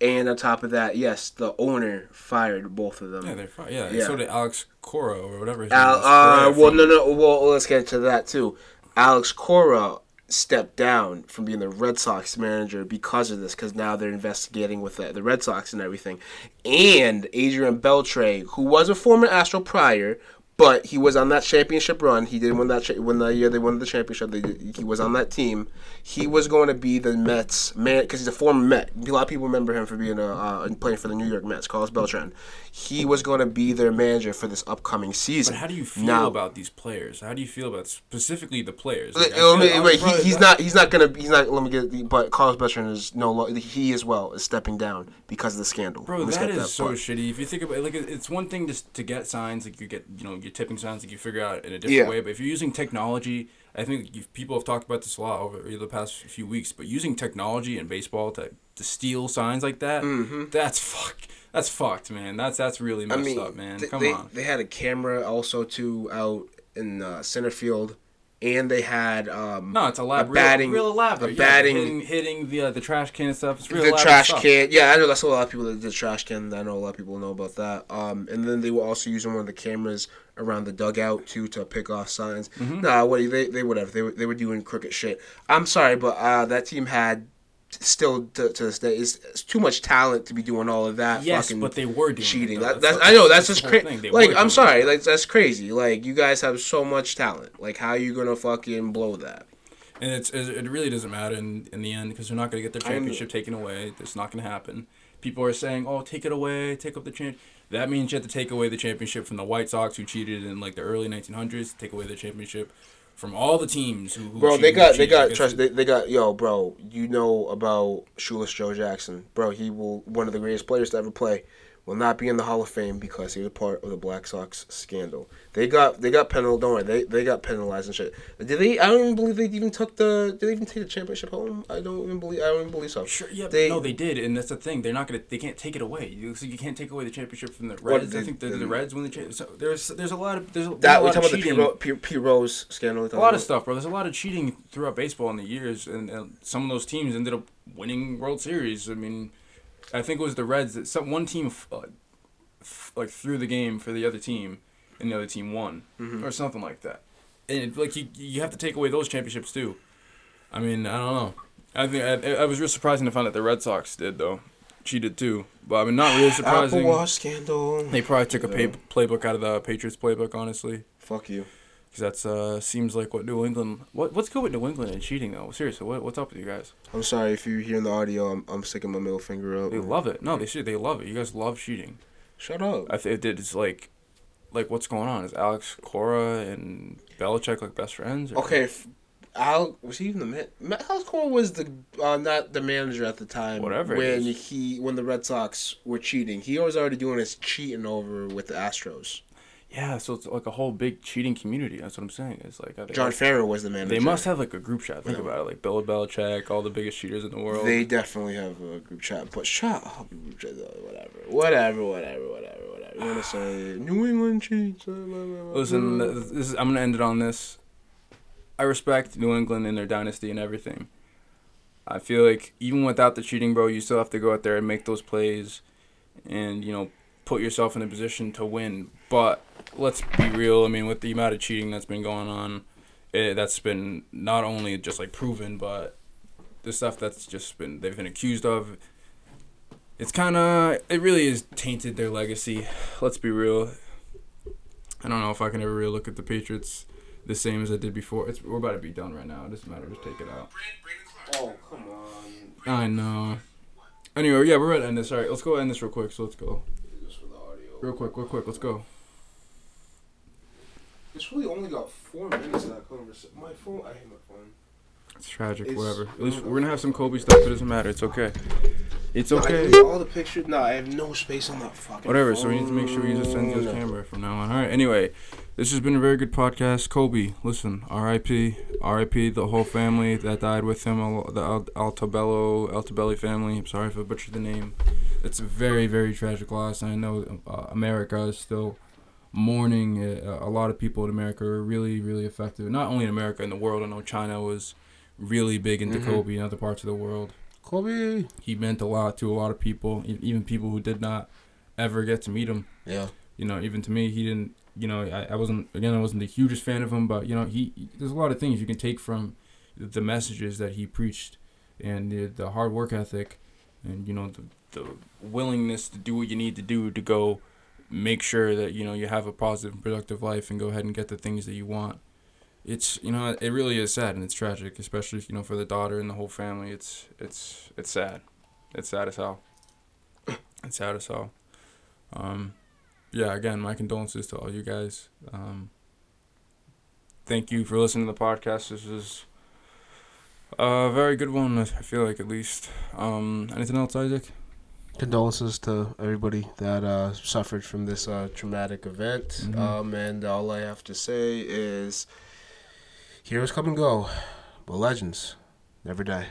and on top of that yes the owner fired both of them Yeah, they're fine. Yeah, Yeah. so did Alex Cora or whatever his Al, uh, well, from- no, no. Well, let's get into that too. Alex Cora stepped down from being the Red Sox manager because of this, because now they're investigating with the, the Red Sox and everything. And Adrian Beltre, who was a former Astro prior, but he was on that championship run. He did win that cha- when the year they won the championship. Did, he was on that team. He was going to be the Mets man because he's a former Met. A lot of people remember him for being a uh, playing for the New York Mets. Carlos Beltran. He was going to be their manager for this upcoming season. But how do you feel Now- about these players? How do you feel about specifically the players? Wait, Like, feel wait, he, he's not. He's not gonna. He's not. Let me get. But Carlos Beltran is no. He as well is stepping down because of the scandal. Bro, Let's that so part. shitty. If you think about it, like it's one thing just to get signs, like you get, you know, you your tipping signs, like you figure out in a different Yeah. way. But if you're using technology, I think people have talked about this a lot over the past few weeks. But using technology in baseball to to steal signs like that, Mm-hmm. that's fuck. That's fucked, man. That's that's really I messed mean, up, man. th- Come they, on. they had a camera also too out in uh, center field, and they had um, No, it's a lab, a batting- real elaborate. a yeah, batting- hitting, hitting the uh, the trash can and stuff. It's real the trash stuff. can. Yeah, I know that's a lot of people that did trash can. I know a lot of people know about that. Um, and then they were also using one of the cameras around the dugout too to pick off signs. Mm-hmm. Nah, what they they whatever they were they were doing crooked shit. I'm sorry, but uh, that team had still to, to this day is it's too much talent to be doing all of that. Yes, fucking but they were doing cheating. It. That, that's, I know that's the just crazy. Like I'm sorry, it. like that's crazy. Like you guys have so much talent. Like how are you gonna fucking blow that? And it's it really doesn't matter in, in the end because they're not going to get their championship taken away. It's not going to happen. People are saying, "Oh, take it away, take up the champ." That means you have to take away the championship from the White Sox who cheated in like the early 1900s. Take away the championship from all the teams who. who Bro, they got they got trust they, they got yo, bro. You know about Shoeless Joe Jackson, bro. He will one of the greatest players to ever play. Will not be in the Hall of Fame because he was part of the Black Sox scandal. They got they got penalized. Don't worry, they they got penalized and shit. Did they? I don't even believe they even took the. Did they even take the championship home? I don't even believe. I don't even believe so. Sure, yeah, They- no, they did, and that's the thing. They're not gonna. They can't take it away. You, so you can't take away the championship from the Reds. did I think the, they- the Reds win the championship. So there's there's a lot of there's a, there's That a we lot of about the P, cheating. P, Pete Rose scandal. a lot of stuff, bro. There's a lot of cheating throughout baseball in the years, and, and some of those teams ended up winning World Series. I mean, I think it was the Reds that some one team f- uh, f- like threw the game for the other team, and the other team won, Mhm. or something like that. And it, like you, you have to take away those championships too. I mean, I don't know. I think I, I was real surprising to find that the Red Sox did though, cheated too. But I mean, not really Apple surprising. Watch scandal. They probably took a pay, playbook out of the Patriots playbook, honestly. Fuck you. Because that's uh seems like what New England. What what's good with New England and cheating though? Seriously, what what's up with you guys? I'm sorry if you hear the audio. I'm, I'm sticking my middle finger up. They love it. No, they should. They love it. You guys love cheating. Shut up. I think it's like, like what's going on? Is Alex Cora and Belichick like best friends? or- Okay, f- Al was he even the man? Ma- Alex Cora was the uh, not the manager at the time. Whatever When he when the Red Sox were cheating, he was already doing his cheating over with the Astros. Yeah, so it's like a whole big cheating community. That's what I'm saying. It's like think John Farrell was the manager. They must have like a group chat. Think Yeah. about it, like Bill Belichick, all the biggest cheaters in the world. They definitely have a group chat, but shut up, group chat, uh, whatever, whatever, whatever, whatever, whatever. You wanna say New England cheats? uh, blah, blah, blah, Listen, this is, I'm gonna end it on this. I respect New England and their dynasty and everything. I feel like even without the cheating, bro, you still have to go out there and make those plays, and you know, put yourself in a position to win. But let's be real. I mean, with the amount of cheating that's been going on, it, that's been not only just like proven, but the stuff that's just been they've been accused of. It's kind of it really is tainted their legacy. Let's be real. I don't know if I can ever really look at the Patriots the same as I did before. It's we're about to be done right now. It doesn't matter. Just take it out. Oh come on. I know. Anyway, yeah, we're at end this. All right, let's go end this real quick. So let's go. Just for the audio. Real quick, real quick. Let's go. It's really only got four minutes of that conversation. My phone, I hate my phone. It's tragic. It's- whatever. At least we're gonna have some Kobe stuff. It doesn't matter. It's okay. It's No, okay. delete all the pictures. No, I have no space on that fucking. Whatever. So we need to make sure we use a phone. Senzio's camera from now on. All right. Anyway, this has been a very good podcast. Kobe, listen. R.I.P. R.I.P. The whole family that died with him. The Al- Altobello Altobelli family. I'm sorry if I butchered the name. It's a very very tragic loss. And I know uh, America is still mourning. Uh, a lot of people in America are really really affected. Not only in America, in the world. I know China was really big into Mhm. Kobe and other parts of the world Kobe. he meant a lot to a lot of people, even people who did not ever get to meet him. Yeah. You know, even to me, he didn't. You know, I, I wasn't again. I wasn't the hugest fan of him, but you know, he there's a lot of things you can take from the messages that he preached and the, the hard work ethic, and you know the the willingness to do what you need to do to go make sure that you know you have a positive and productive life and go ahead and get the things that you want. It's you know it really is sad and it's tragic, especially you know for the daughter and the whole family. It's it's it's sad. It's sad as hell. It's sad as hell. Um, yeah. Again, my condolences to all you guys. Um, thank you for listening to the podcast. This is a very good one. I feel like at least. Um, anything else, Isaac? condolences to everybody that uh, suffered from this uh, traumatic event. Mhm. Um, and all I have to say is, heroes come and go, but legends never die.